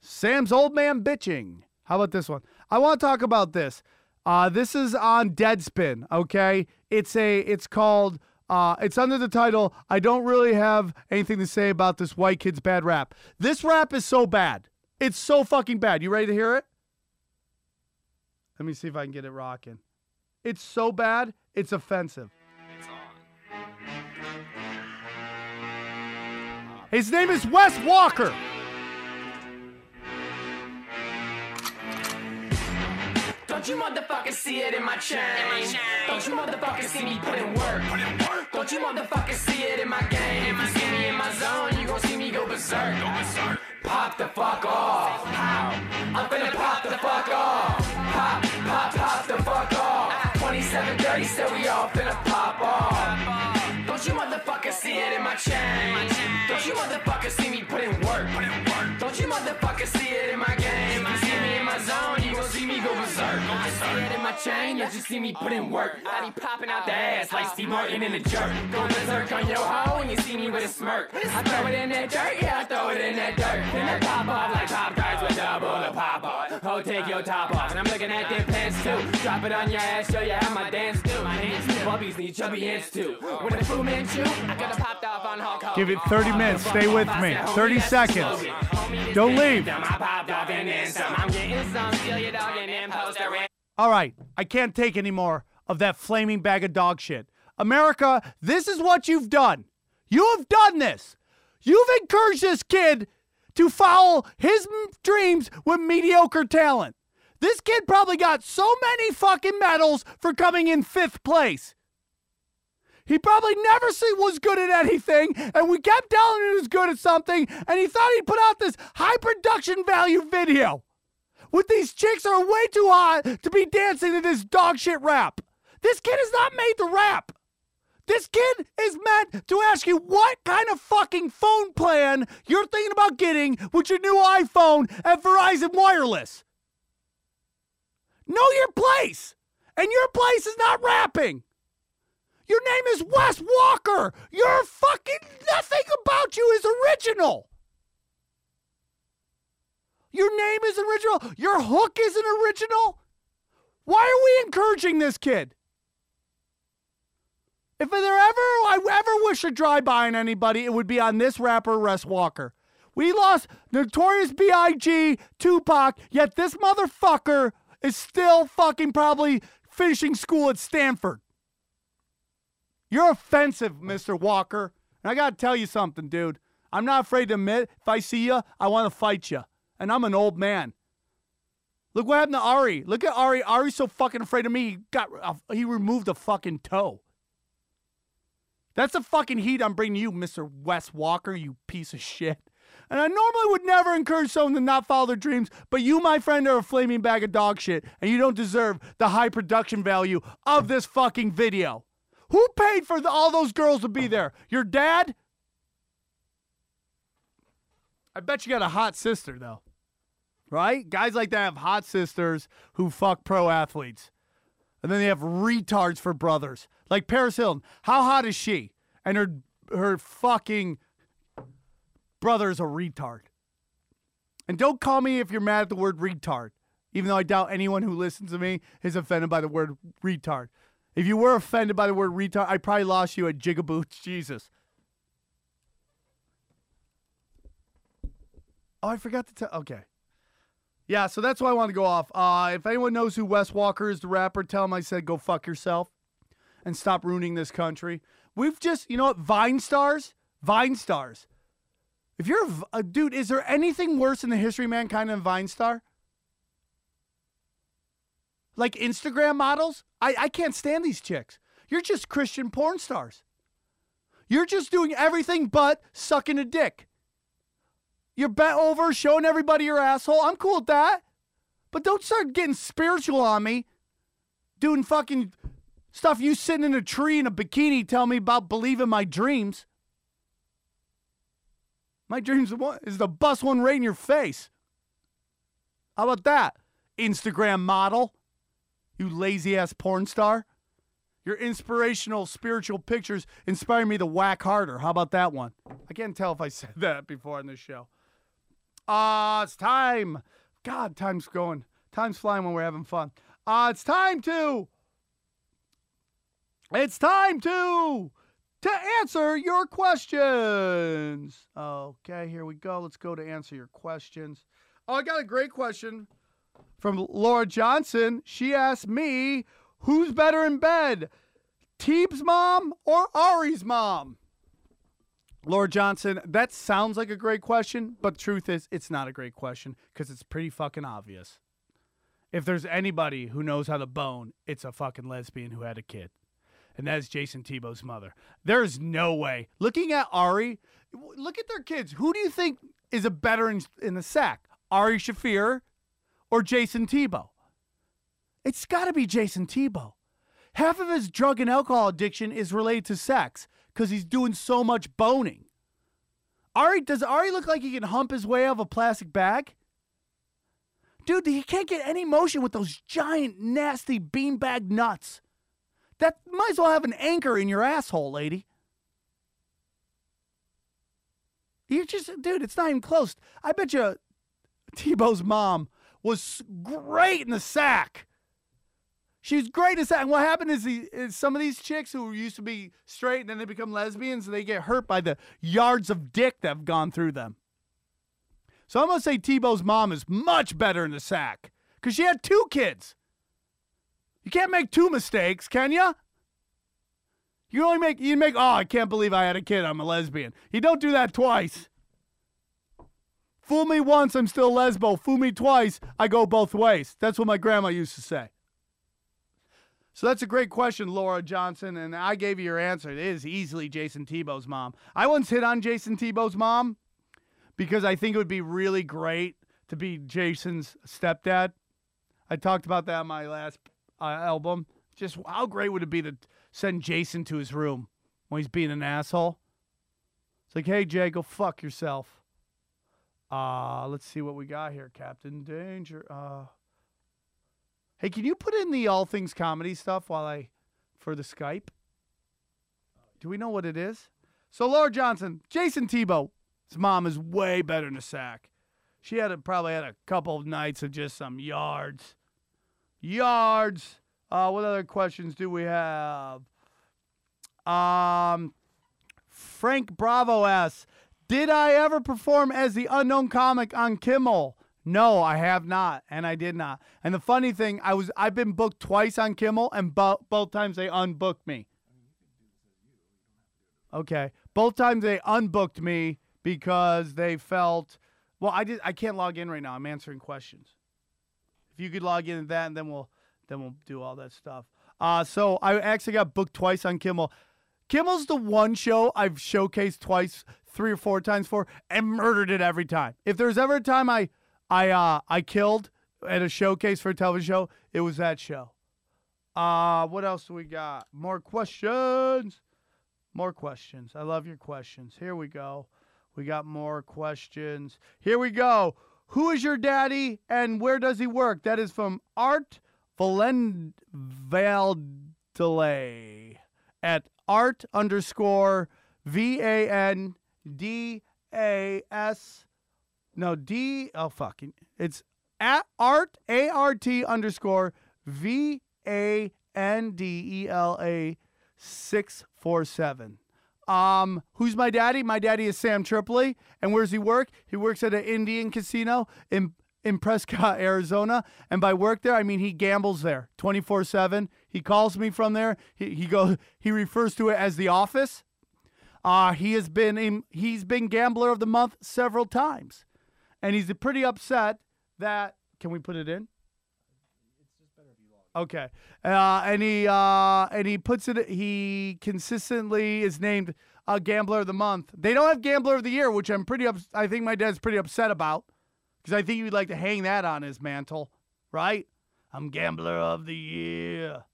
Speaker 3: Sam's old man bitching. How about this one? I want to talk about this. Uh, this is on Deadspin. Okay, it's a. It's called. Uh, it's under the title. I don't really have anything to say about this white kid's bad rap. This rap is so bad. It's so fucking bad. You ready to hear it? Let me see if I can get it rocking. It's so bad. It's offensive. It's His name is Wes Walker.
Speaker 5: Don't you motherfuckers see it in my chain? Don't you motherfuckers see me put in work? Don't you motherfuckers see it in my game? If you see me in my zone, you gon' see me go berserk. Pop the fuck off. I'm finna pop the fuck off. Pop, pop, pop the fuck off. 2730 said we all finna pop off. Don't you motherfuckers see it in my chain? Don't you motherfuckers see me put in work? Don't you motherfuckers see it in my game? You see me in my zone, you gon' see me go berserk. Don't see it in my chain? You just see me put in work. I be popping out the ass like Steve Martin in a jerk. Going berserk on your hoe and you see me with a smirk. I throw it in that dirt, yeah, I throw it in that dirt. Then I pop off like pop cards with double the pop off. Oh, take your top off. And I'm looking at them pants too. Drop it on your ass, show you how my dance do. My hands too. Bubbies need chubby hands too. When the Fu Manchu, I got to popped off on Hulk Hogan.
Speaker 3: Give it 30 minutes. Stay with me. 30 seconds. Don't leave.
Speaker 5: I popped off and then some. I'm getting some. Steal your dog and then post a red.
Speaker 3: All right, I can't take any more of that flaming bag of dog shit. America, this is what you've done. You have done this. You've encouraged this kid to follow his dreams with mediocre talent. This kid probably got so many fucking medals for coming in fifth place. He probably never was good at anything, and we kept telling him he was good at something, and he thought he'd put out this high production value video with these chicks are way too hot to be dancing to this dog shit rap. This kid is not made to rap. This kid is meant to ask you what kind of fucking phone plan you're thinking about getting with your new iPhone at Verizon Wireless. Know your place. And your place is not rapping. Your name is Wes Walker. Your fucking nothing about you is original. Your name is original. Your hook isn't original. Why are we encouraging this kid? If there ever I ever wish a drive-by on anybody, it would be on this rapper, Wes Walker. We lost Notorious B.I.G., Tupac, yet this motherfucker is still fucking probably finishing school at Stanford. You're offensive, Mr. Walker. And I gotta tell you something, dude. I'm not afraid to admit if I see you, I want to fight you. And I'm an old man. Look what happened to Ari. Look at Ari. Ari's so fucking afraid of me. He got uh, he removed a fucking toe. That's the fucking heat I'm bringing you, Mr. Wes Walker, you piece of shit. And I normally would never encourage someone to not follow their dreams, but you, my friend, are a flaming bag of dog shit, and you don't deserve the high production value of this fucking video. Who paid for the, all those girls to be there? Your dad? I bet you got a hot sister, though. Right? Guys like that have hot sisters who fuck pro athletes. And then they have retards for brothers. Like Paris Hilton. How hot is she? And her her fucking brother's a retard. And don't call me if you're mad at the word retard. Even though I doubt anyone who listens to me is offended by the word retard. If you were offended by the word retard, I probably lost you at Jigaboots Jesus. Oh, I forgot to tell. Okay. Yeah, so that's why I want to go off. Uh, if anyone knows who Wes Walker is, the rapper, tell him I said go fuck yourself and stop ruining this country. We've just, you know what, Vine stars? Vine stars. If you're a, a dude, is there anything worse in the history of mankind than Vine star? Like Instagram models? I, I can't stand these chicks. You're just Christian porn stars. You're just doing everything but sucking a dick. You're bent over, showing everybody your asshole. I'm cool with that. But don't start getting spiritual on me. Doing fucking stuff you sitting in a tree in a bikini telling me about believing my dreams. My dreams is the bust one right in your face. How about that? Instagram model. You lazy ass porn star. Your inspirational spiritual pictures inspire me to whack harder. How about that one? I can't tell if I said that before on this show. Uh, it's time. God, time's going. Time's flying when we're having fun. Uh, it's time to. It's time to to answer your questions. Okay, here we go. Let's go to answer your questions. Oh, I got a great question from Laura Johnson. She asked me, "Who's better in bed, Teeb's mom or Ari's mom?" Laura Johnson, that sounds like a great question, but the truth is, it's not a great question because it's pretty fucking obvious. If there's anybody who knows how to bone, it's a fucking lesbian who had a kid. And that is Jason Tebow's mother. There's no way. Looking at Ari, look at their kids. Who do you think is a better in, in the sack? Ari Shaffir or Jason Tebow? It's got to be Jason Tebow. Half of his drug and alcohol addiction is related to sex because he's doing so much boning. Ari, does Ari look like he can hump his way out of a plastic bag? Dude, he can't get any motion with those giant, nasty beanbag nuts. That might as well have an anchor in your asshole, lady. You're just, dude, it's not even close. I bet you Tebow's mom was great in the sack. She was great the sack. And what happened is, the, is some of these chicks who used to be straight and then they become lesbians, and they get hurt by the yards of dick that have gone through them. So I'm going to say Tebow's mom is much better in the sack because she had two kids. You can't make two mistakes, can you? You only make you make. Oh, I can't believe I had a kid. I'm a lesbian. You don't do that twice. Fool me once, I'm still lesbo. Fool me twice, I go both ways. That's what my grandma used to say. So that's a great question, Laura Johnson, and I gave you your answer. It is easily Jason Tebow's mom. I once hit on Jason Tebow's mom because I think it would be really great to be Jason's stepdad. I talked about that on my last uh, album. Just how great would it be to send Jason to his room when he's being an asshole? It's like, hey, Jay, go fuck yourself. Uh, let's see what we got here, Captain Danger. Uh, hey, can you put in the all things comedy stuff while I for the Skype? Do we know what it is? So Laura Johnson, Jason Tebow, his mom is way better than a sack. She had a, probably had a couple of nights of just some yards. Yards. Uh, what other questions do we have? Um, Frank Bravo asks, "Did I ever perform as the unknown comic on Kimmel?" No, I have not, and I did not. And the funny thing, I was I've been booked twice on Kimmel, and bo- both times they unbooked me. Okay, both times they unbooked me because they felt. Well, I did. I can't log in right now. I'm answering questions. If you could log into that, and then we'll then we'll do all that stuff. Uh, so I actually got booked twice on Kimmel. Kimmel's the one show I've showcased twice, three or four times for, and murdered it every time. If there's ever a time I I uh I killed at a showcase for a television show, it was that show. Uh what else do we got? More questions. More questions. I love your questions. Here we go. We got more questions. Here we go. Who is your daddy and where does he work? That is from Art Valend Valdelay at art underscore V A N D A S. No, D. Oh, fucking. It's at art, A R T underscore V A N D E L A 647. Um, who's my daddy? My daddy is Sam Tripoli. And where's he work? He works at an Indian casino in in Prescott, Arizona. And by work there, I mean he gambles there 24/7. He calls me from there. He he goes he refers to it as the office. Uh, he has been in, he's been gambler of the month several times. And he's pretty upset that can we put it in? It's just better if you log. Okay. Uh, and he uh, and he puts it. He consistently is named a gambler of the month. They don't have gambler of the year, which I'm pretty. Ups- I think my dad's pretty upset about because I think he'd like to hang that on his mantle, right? I'm gambler of the year.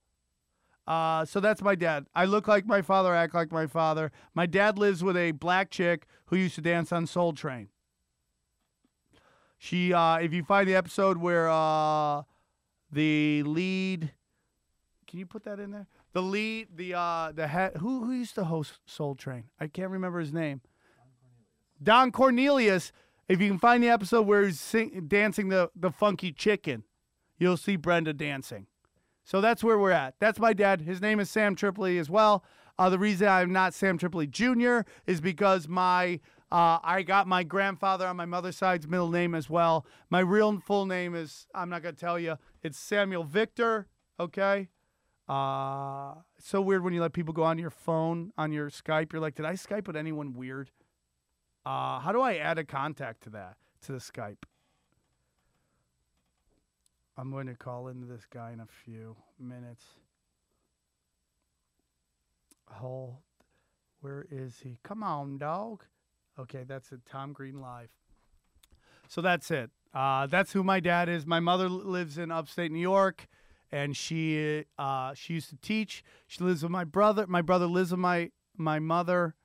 Speaker 3: Uh, so that's my dad. I look like my father, act like my father. My dad lives with a black chick who used to dance on Soul Train. She, uh, if you find the episode where uh, the lead, can you put that in there? the lead, the uh, the head. Who who used to host Soul Train? I can't remember his name. Don Cornelius. If you can find the episode where he's sing, dancing the the funky chicken, you'll see Brenda dancing. So that's where we're at. That's my dad. His name is Sam Tripoli as well. Uh, the reason I'm not Sam Tripoli Jr. is because my uh, I got my grandfather on my mother's side's middle name as well. My real full name is I'm not gonna tell you. It's Samuel Victor. Okay. Uh, it's so weird when you let people go on your phone on your Skype. You're like, did I Skype with anyone weird? Uh, how do I add a contact to that to the Skype? I'm going to call into this guy in a few minutes. Hold. Where is he? Come on, dog. Okay, that's it. Tom Green Live. So that's it. Uh, that's who my dad is. My mother lives in upstate New York, and she uh, she used to teach. She lives with my brother. My brother lives with my my mother.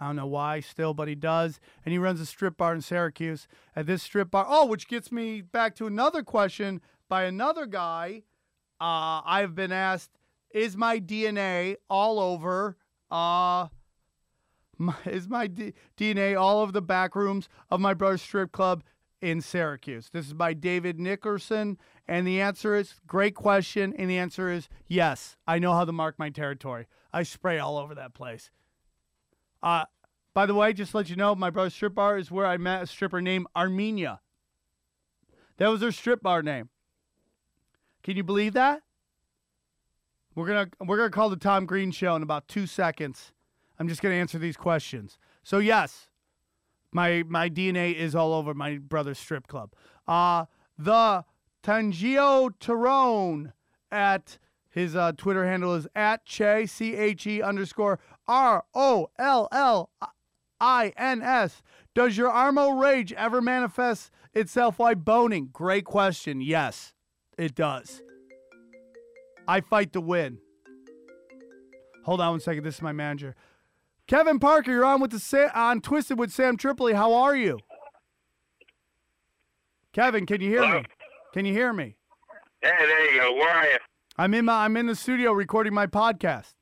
Speaker 3: I don't know why still, but he does. And he runs a strip bar in Syracuse. At this strip bar, oh, which gets me back to another question by another guy. Uh, I've been asked, is my DNA all over? Uh, my, is my D- DNA all of the back rooms of my brother's strip club in Syracuse? This is by David Nickerson. And the answer is great question. And the answer is yes. I know how to mark my territory. I spray all over that place. Uh, by the way, just to let you know, my brother's strip bar is where I met a stripper named Armenia. That was her strip bar name. Can you believe that? We're gonna we're gonna call the Tom Green Show in about two seconds. I'm just gonna answer these questions. So yes, my my DNA is all over my brother's strip club. Uh the Tangio Tyrone at his uh, Twitter handle is at Che C H E underscore R O L L I N S. Does your Armo rage ever manifest itself while boning? Great question. Yes, it does. I fight to win. Hold on one second. This is my manager. Kevin Parker, you're on with the Sa- on Twisted with Sam Tripoli. How are you? Kevin, can you hear
Speaker 6: Hello?
Speaker 3: me? Can you hear me?
Speaker 6: Hey, there you go. Where are you?
Speaker 3: I'm in my I'm in the studio recording my podcast.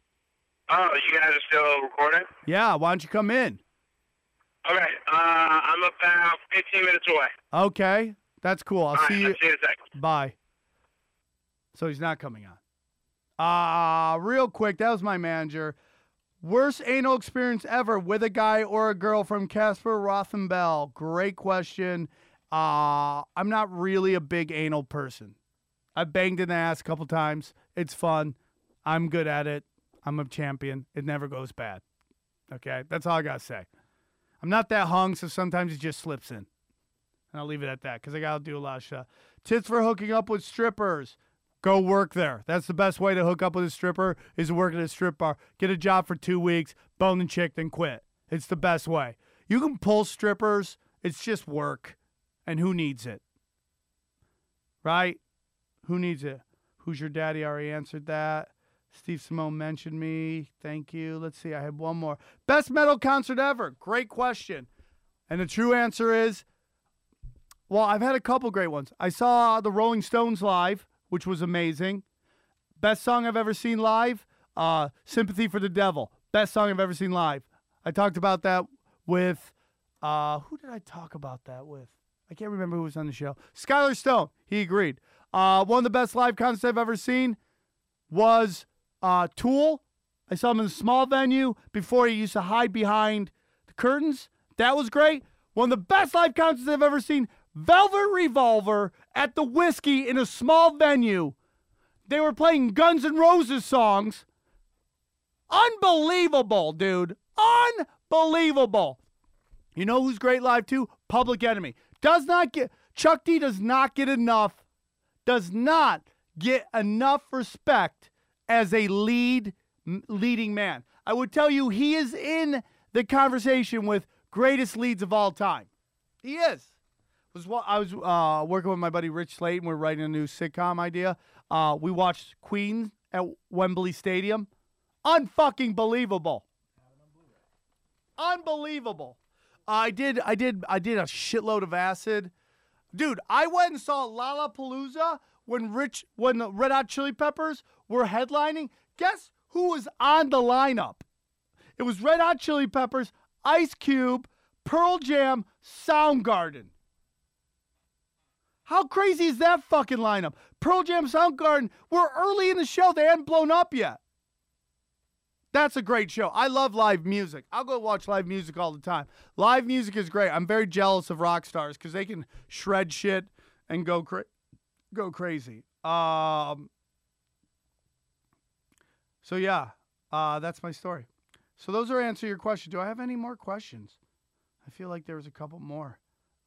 Speaker 6: Oh, you guys are still recording?
Speaker 3: Yeah, why don't you come in?
Speaker 6: Okay. Uh, I'm about 15 minutes away.
Speaker 3: Okay, that's cool. I'll
Speaker 6: All right,
Speaker 3: see you.
Speaker 6: I'll see you in a sec.
Speaker 3: Bye. So he's not coming on. Uh, real quick, that was my manager. Worst anal experience ever with a guy or a girl from Casper Rothenbell. Great question. Uh, I'm not really a big anal person. I banged in the ass a couple times. It's fun. I'm good at it. I'm a champion. It never goes bad. Okay, that's all I gotta say. I'm not that hung, so sometimes it just slips in. And I'll leave it at that because I got to do a lot of stuff. Tips for hooking up with strippers. Go work there. That's the best way to hook up with a stripper is to work at a strip bar. Get a job for two weeks, bone the chick, then quit. It's the best way. You can pull strippers. It's just work. And who needs it? Right? Who needs it? Who's your daddy? Already answered that. Steve Simone mentioned me. Thank you. Let's see. I have one more. Best metal concert ever. Great question. And the true answer is well, I've had a couple great ones. I saw the Rolling Stones live, which was amazing. Best song I've ever seen live, uh, Sympathy for the Devil. Best song I've ever seen live. I talked about that with, uh, who did I talk about that with? I can't remember who was on the show. Skyler Stone. He agreed. Uh, one of the best live concerts I've ever seen was uh, Tool. I saw him in a small venue before he used to hide behind the curtains. That was great. One of the best live concerts I've ever seen. Velvet Revolver at the Whisky in a small venue. They were playing Guns N' Roses songs. Unbelievable, dude. Unbelievable. You know who's great live too? Public Enemy. Does not get Chuck D does not get enough does not get enough respect as a lead leading man. I would tell you he is in the conversation with greatest leads of all time. He is. Was what I was uh, working with my buddy Rich Slate, and we're writing a new sitcom idea. Uh, we watched Queen at Wembley Stadium. Unfucking believable. Unbelievable. I did. I did. I did a shitload of acid. Dude, I went and saw Lollapalooza when Rich when the Red Hot Chili Peppers were headlining. Guess who was on the lineup. It was Red Hot Chili Peppers, Ice Cube, Pearl Jam, Soundgarden. How crazy is that fucking lineup? Pearl Jam, Soundgarden were early in the show. They hadn't blown up yet. That's a great show. I love live music. I'll go watch live music all the time. Live music is great. I'm very jealous of rock stars because they can shred shit and go cra- go crazy. Um. So yeah, uh, that's my story. So those are answer your question. Do I have any more questions? I feel like there was a couple more.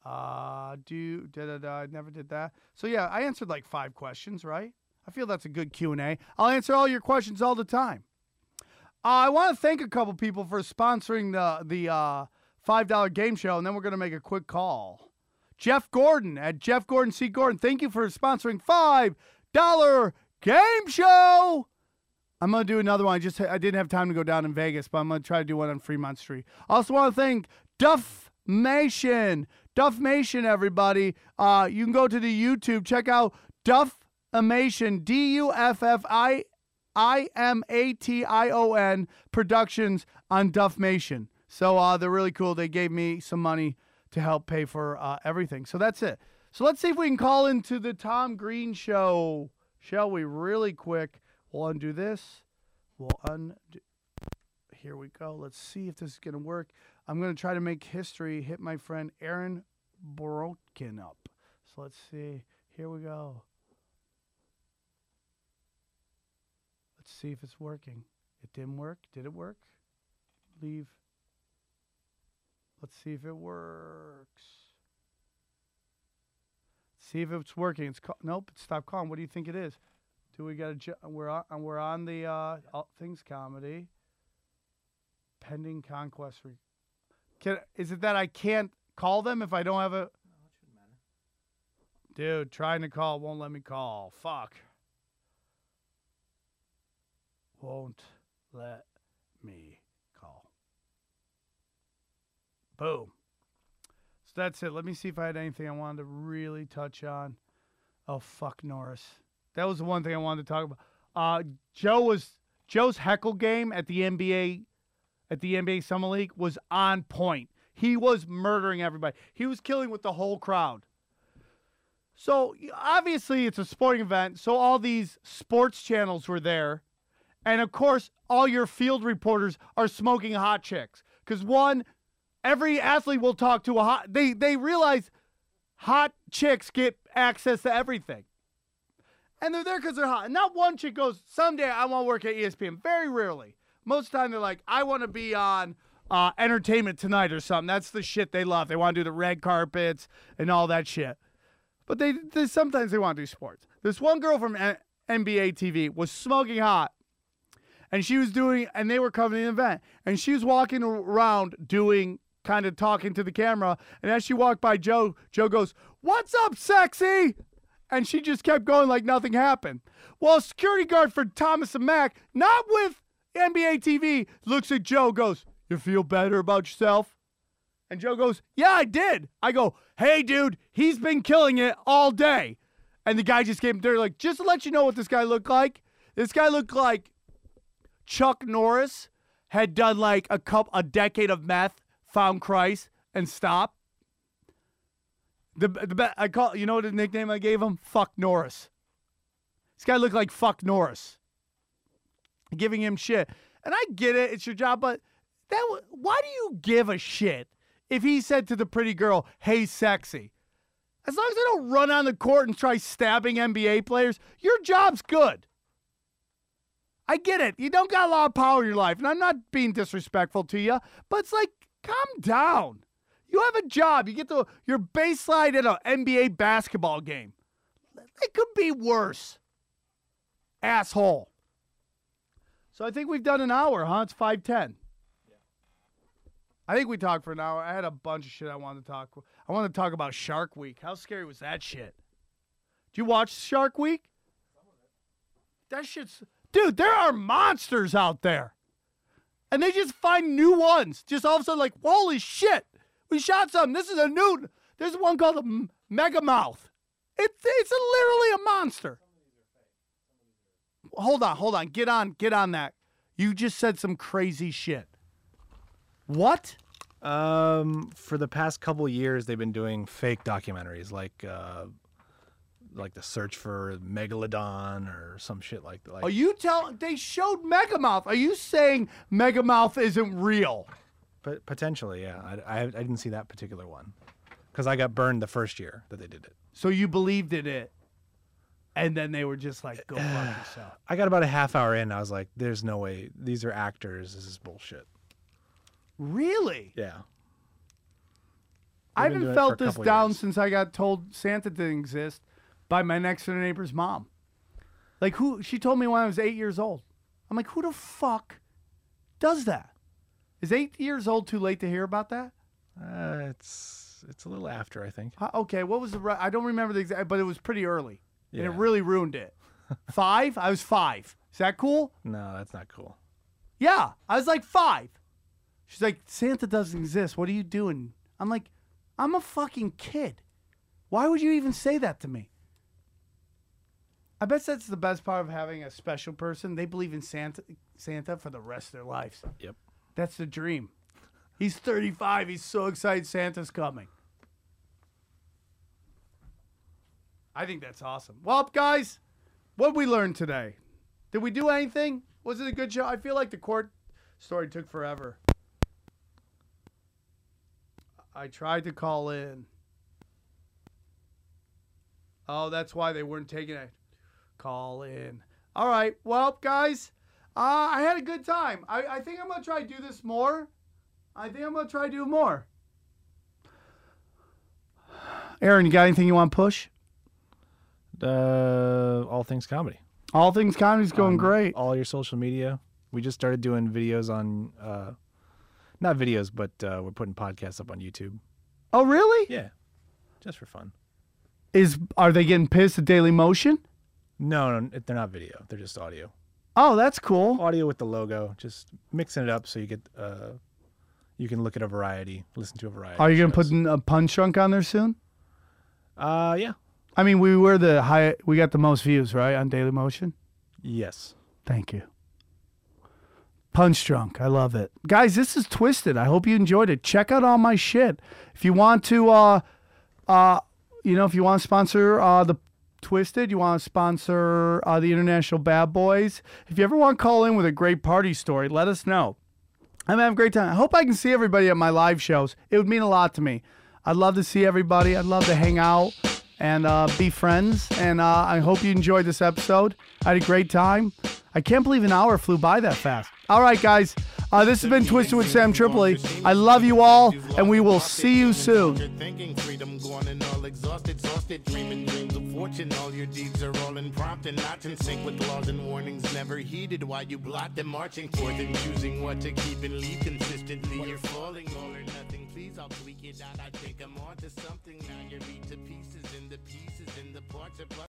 Speaker 3: Uh, do da da da. I never did that. So yeah, I answered like five questions, right? I feel that's a good Q and A. I'll answer all your questions all the time. Uh, I want to thank a couple people for sponsoring the the uh, five dollar game show, and then we're gonna make a quick call. Jeff Gordon at Jeff Gordon C Gordon, thank you for sponsoring five dollar game show. I'm gonna do another one. I just I didn't have time to go down in Vegas, but I'm gonna try to do one on Fremont Street. Also want to thank Duffmation, Duffmation, everybody. Uh, you can go to the YouTube, check out Duffmation, D U F F I I M A T I O N Productions on Duffmation. So uh, they're really cool. They gave me some money to help pay for uh, everything. So that's it. So let's see if we can call into the Tom Green show, shall we? Really quick. We'll undo this. We'll undo. Here we go. Let's see if this is going to work. I'm going to try to make history. Hit my friend Aaron Broken up. So let's see. Here we go. Let's see if it's working. It didn't work. Did it work? Leave. Let's see if it works. See if it's working. It's nope. It stopped calling. What do you think it is? Do we got a? Ju- we're on. We're on the uh, All Things Comedy. Pending conquest. Re- Can, is it that I can't call them if I don't have a? Dude, trying to call won't let me call. Fuck. Won't let me call. Boom. So that's it. Let me see if I had anything I wanted to really touch on. Oh fuck Norris. That was the one thing I wanted to talk about. Uh Joe was Joe's heckle game at the NBA at the NBA Summer League was on point. He was murdering everybody. He was killing with the whole crowd. So obviously it's a sporting event, so all these sports channels were there. And of course, all your field reporters are smoking hot chicks. Because one, every athlete will talk to a hot they they realize hot chicks get access to everything. And they're there because they're hot. And not one chick goes, someday I want to work at ESPN. Very rarely. Most of the time they're like, I want to be on uh, entertainment tonight or something. That's the shit they love. They want to do the red carpets and all that shit. But they, they sometimes they want to do sports. This one girl from N- NBA TV was smoking hot and she was doing and they were covering the event and she was walking around doing kind of talking to the camera and as she walked by joe joe goes what's up sexy and she just kept going like nothing happened well security guard for thomas and mack not with nba tv looks at joe goes you feel better about yourself and joe goes yeah i did i go hey dude he's been killing it all day and the guy just came there like just to let you know what this guy looked like this guy looked like Chuck Norris had done like a cup a decade of meth, found Christ, and stopped. The the I call you know what the nickname I gave him? Fuck Norris. This guy looked like fuck Norris. Giving him shit, and I get it, it's your job, but that wa- why do you give a shit if he said to the pretty girl, "Hey, sexy"? As long as they don't run on the court and try stabbing NBA players, your job's good. I get it. You don't got a lot of power in your life, and I'm not being disrespectful to you, but it's like, calm down. You have a job. You get to your baseline at an NBA basketball game. It could be worse. Asshole. So I think we've done an hour, huh? It's five ten. Yeah. I think we talked for an hour. I had a bunch of shit I wanted to talk. I wanted to talk about Shark Week. How scary was that shit? Did you watch Shark Week? That shit's dude. There are monsters out there, and they just find new ones. Just all of a sudden, like holy shit, we shot some. This is a new. There's one called a M- Mega Mouth. It's it's a, literally a monster. Hold on, hold on. Get on, get on that. You just said some crazy shit. What?
Speaker 4: Um, for the past couple years, they've been doing fake documentaries, like uh, like the search for megalodon or some shit like that. Like,
Speaker 3: Are you telling? They showed Megamouth. Are you saying Megamouth isn't real?
Speaker 4: Pot- potentially, yeah. I, I, I didn't see that particular one because I got burned the first year that they did it.
Speaker 3: So you believed in it, and then they were just like, "Go fuck yourself."
Speaker 4: I got about a half hour in. I was like, "There's no way. These are actors. This is bullshit."
Speaker 3: Really?
Speaker 4: Yeah.
Speaker 3: I haven't
Speaker 4: doing it for
Speaker 3: felt this down
Speaker 4: years.
Speaker 3: since I got told Santa didn't exist by my next door neighbor's mom. Like who? She told me when I was eight years old. I'm like, who the fuck does that? Is eight years old too late to hear about that?
Speaker 4: Uh, it's it's a little after, I think.
Speaker 3: Huh, Okay, what was the? Re- I don't remember the exact, but it was pretty early, and it really ruined it. five? I was five. Is that cool?
Speaker 4: No, that's not cool.
Speaker 3: Yeah, I was like five. She's like, Santa doesn't exist. What are you doing? I'm like, I'm a fucking kid. Why would you even say that to me? I bet that's the best part of having a special person. They believe in Santa, Santa for the rest of their lives.
Speaker 4: Yep.
Speaker 3: That's the dream. He's 35. He's so excited Santa's coming. I think that's awesome. Well, guys, what we learn today? Did we do anything? Was it a good show? I feel like the court story took forever. I tried to call in. Oh, that's why they weren't taking it. Call in. All right. Well, guys, uh, I had a good time. I, I think I'm going to try to do this more. I think I'm going to try to do more. Aaron, you got anything you want to push?
Speaker 4: Uh, all things comedy.
Speaker 3: All things comedy's going
Speaker 4: on
Speaker 3: great.
Speaker 4: All your social media. We just started doing videos on, uh, not videos, but uh, we're putting podcasts up on YouTube.
Speaker 3: Oh, really?
Speaker 4: Yeah, just for fun.
Speaker 3: Is are they getting pissed at Dailymotion?
Speaker 4: No, no, they're not video. They're just audio.
Speaker 3: Oh, that's cool.
Speaker 4: Audio with the logo. Just mixing it up so you get, uh, you can look at a variety, listen to a variety.
Speaker 3: Are you gonna
Speaker 4: shows.
Speaker 3: put a punch drunk on there soon?
Speaker 4: Uh, yeah.
Speaker 3: I mean, we were the high. We got the most views, right, on Dailymotion.
Speaker 4: Yes.
Speaker 3: Thank you. Punch Drunk. I love it. Guys, this is Twisted. I hope you enjoyed it. Check out all my shit. If you want to uh uh you know, if you want to sponsor uh the Twisted, you want to sponsor uh the International Bad Boys. If you ever want to call in with a great party story, let us know. I'm having a great time. I hope I can see everybody at my live shows. It would mean a lot to me. I'd love to see everybody. I'd love to hang out and uh, be friends. And uh, I hope you enjoyed this episode. I had a great time. I can't believe an hour flew by that fast. All right, guys. Uh, this has been Twisted with Sam Tripoli. I love you all, and we will see you soon.
Speaker 1: Fortune. All your deeds are all not in sync with laws and warnings never heeded. You blot them marching forth and choosing what to keep and leave consistently. You're falling all or nothing. I'll tweak it out. I think I'm onto something. Now you're beat to pieces, and the pieces and the parts are.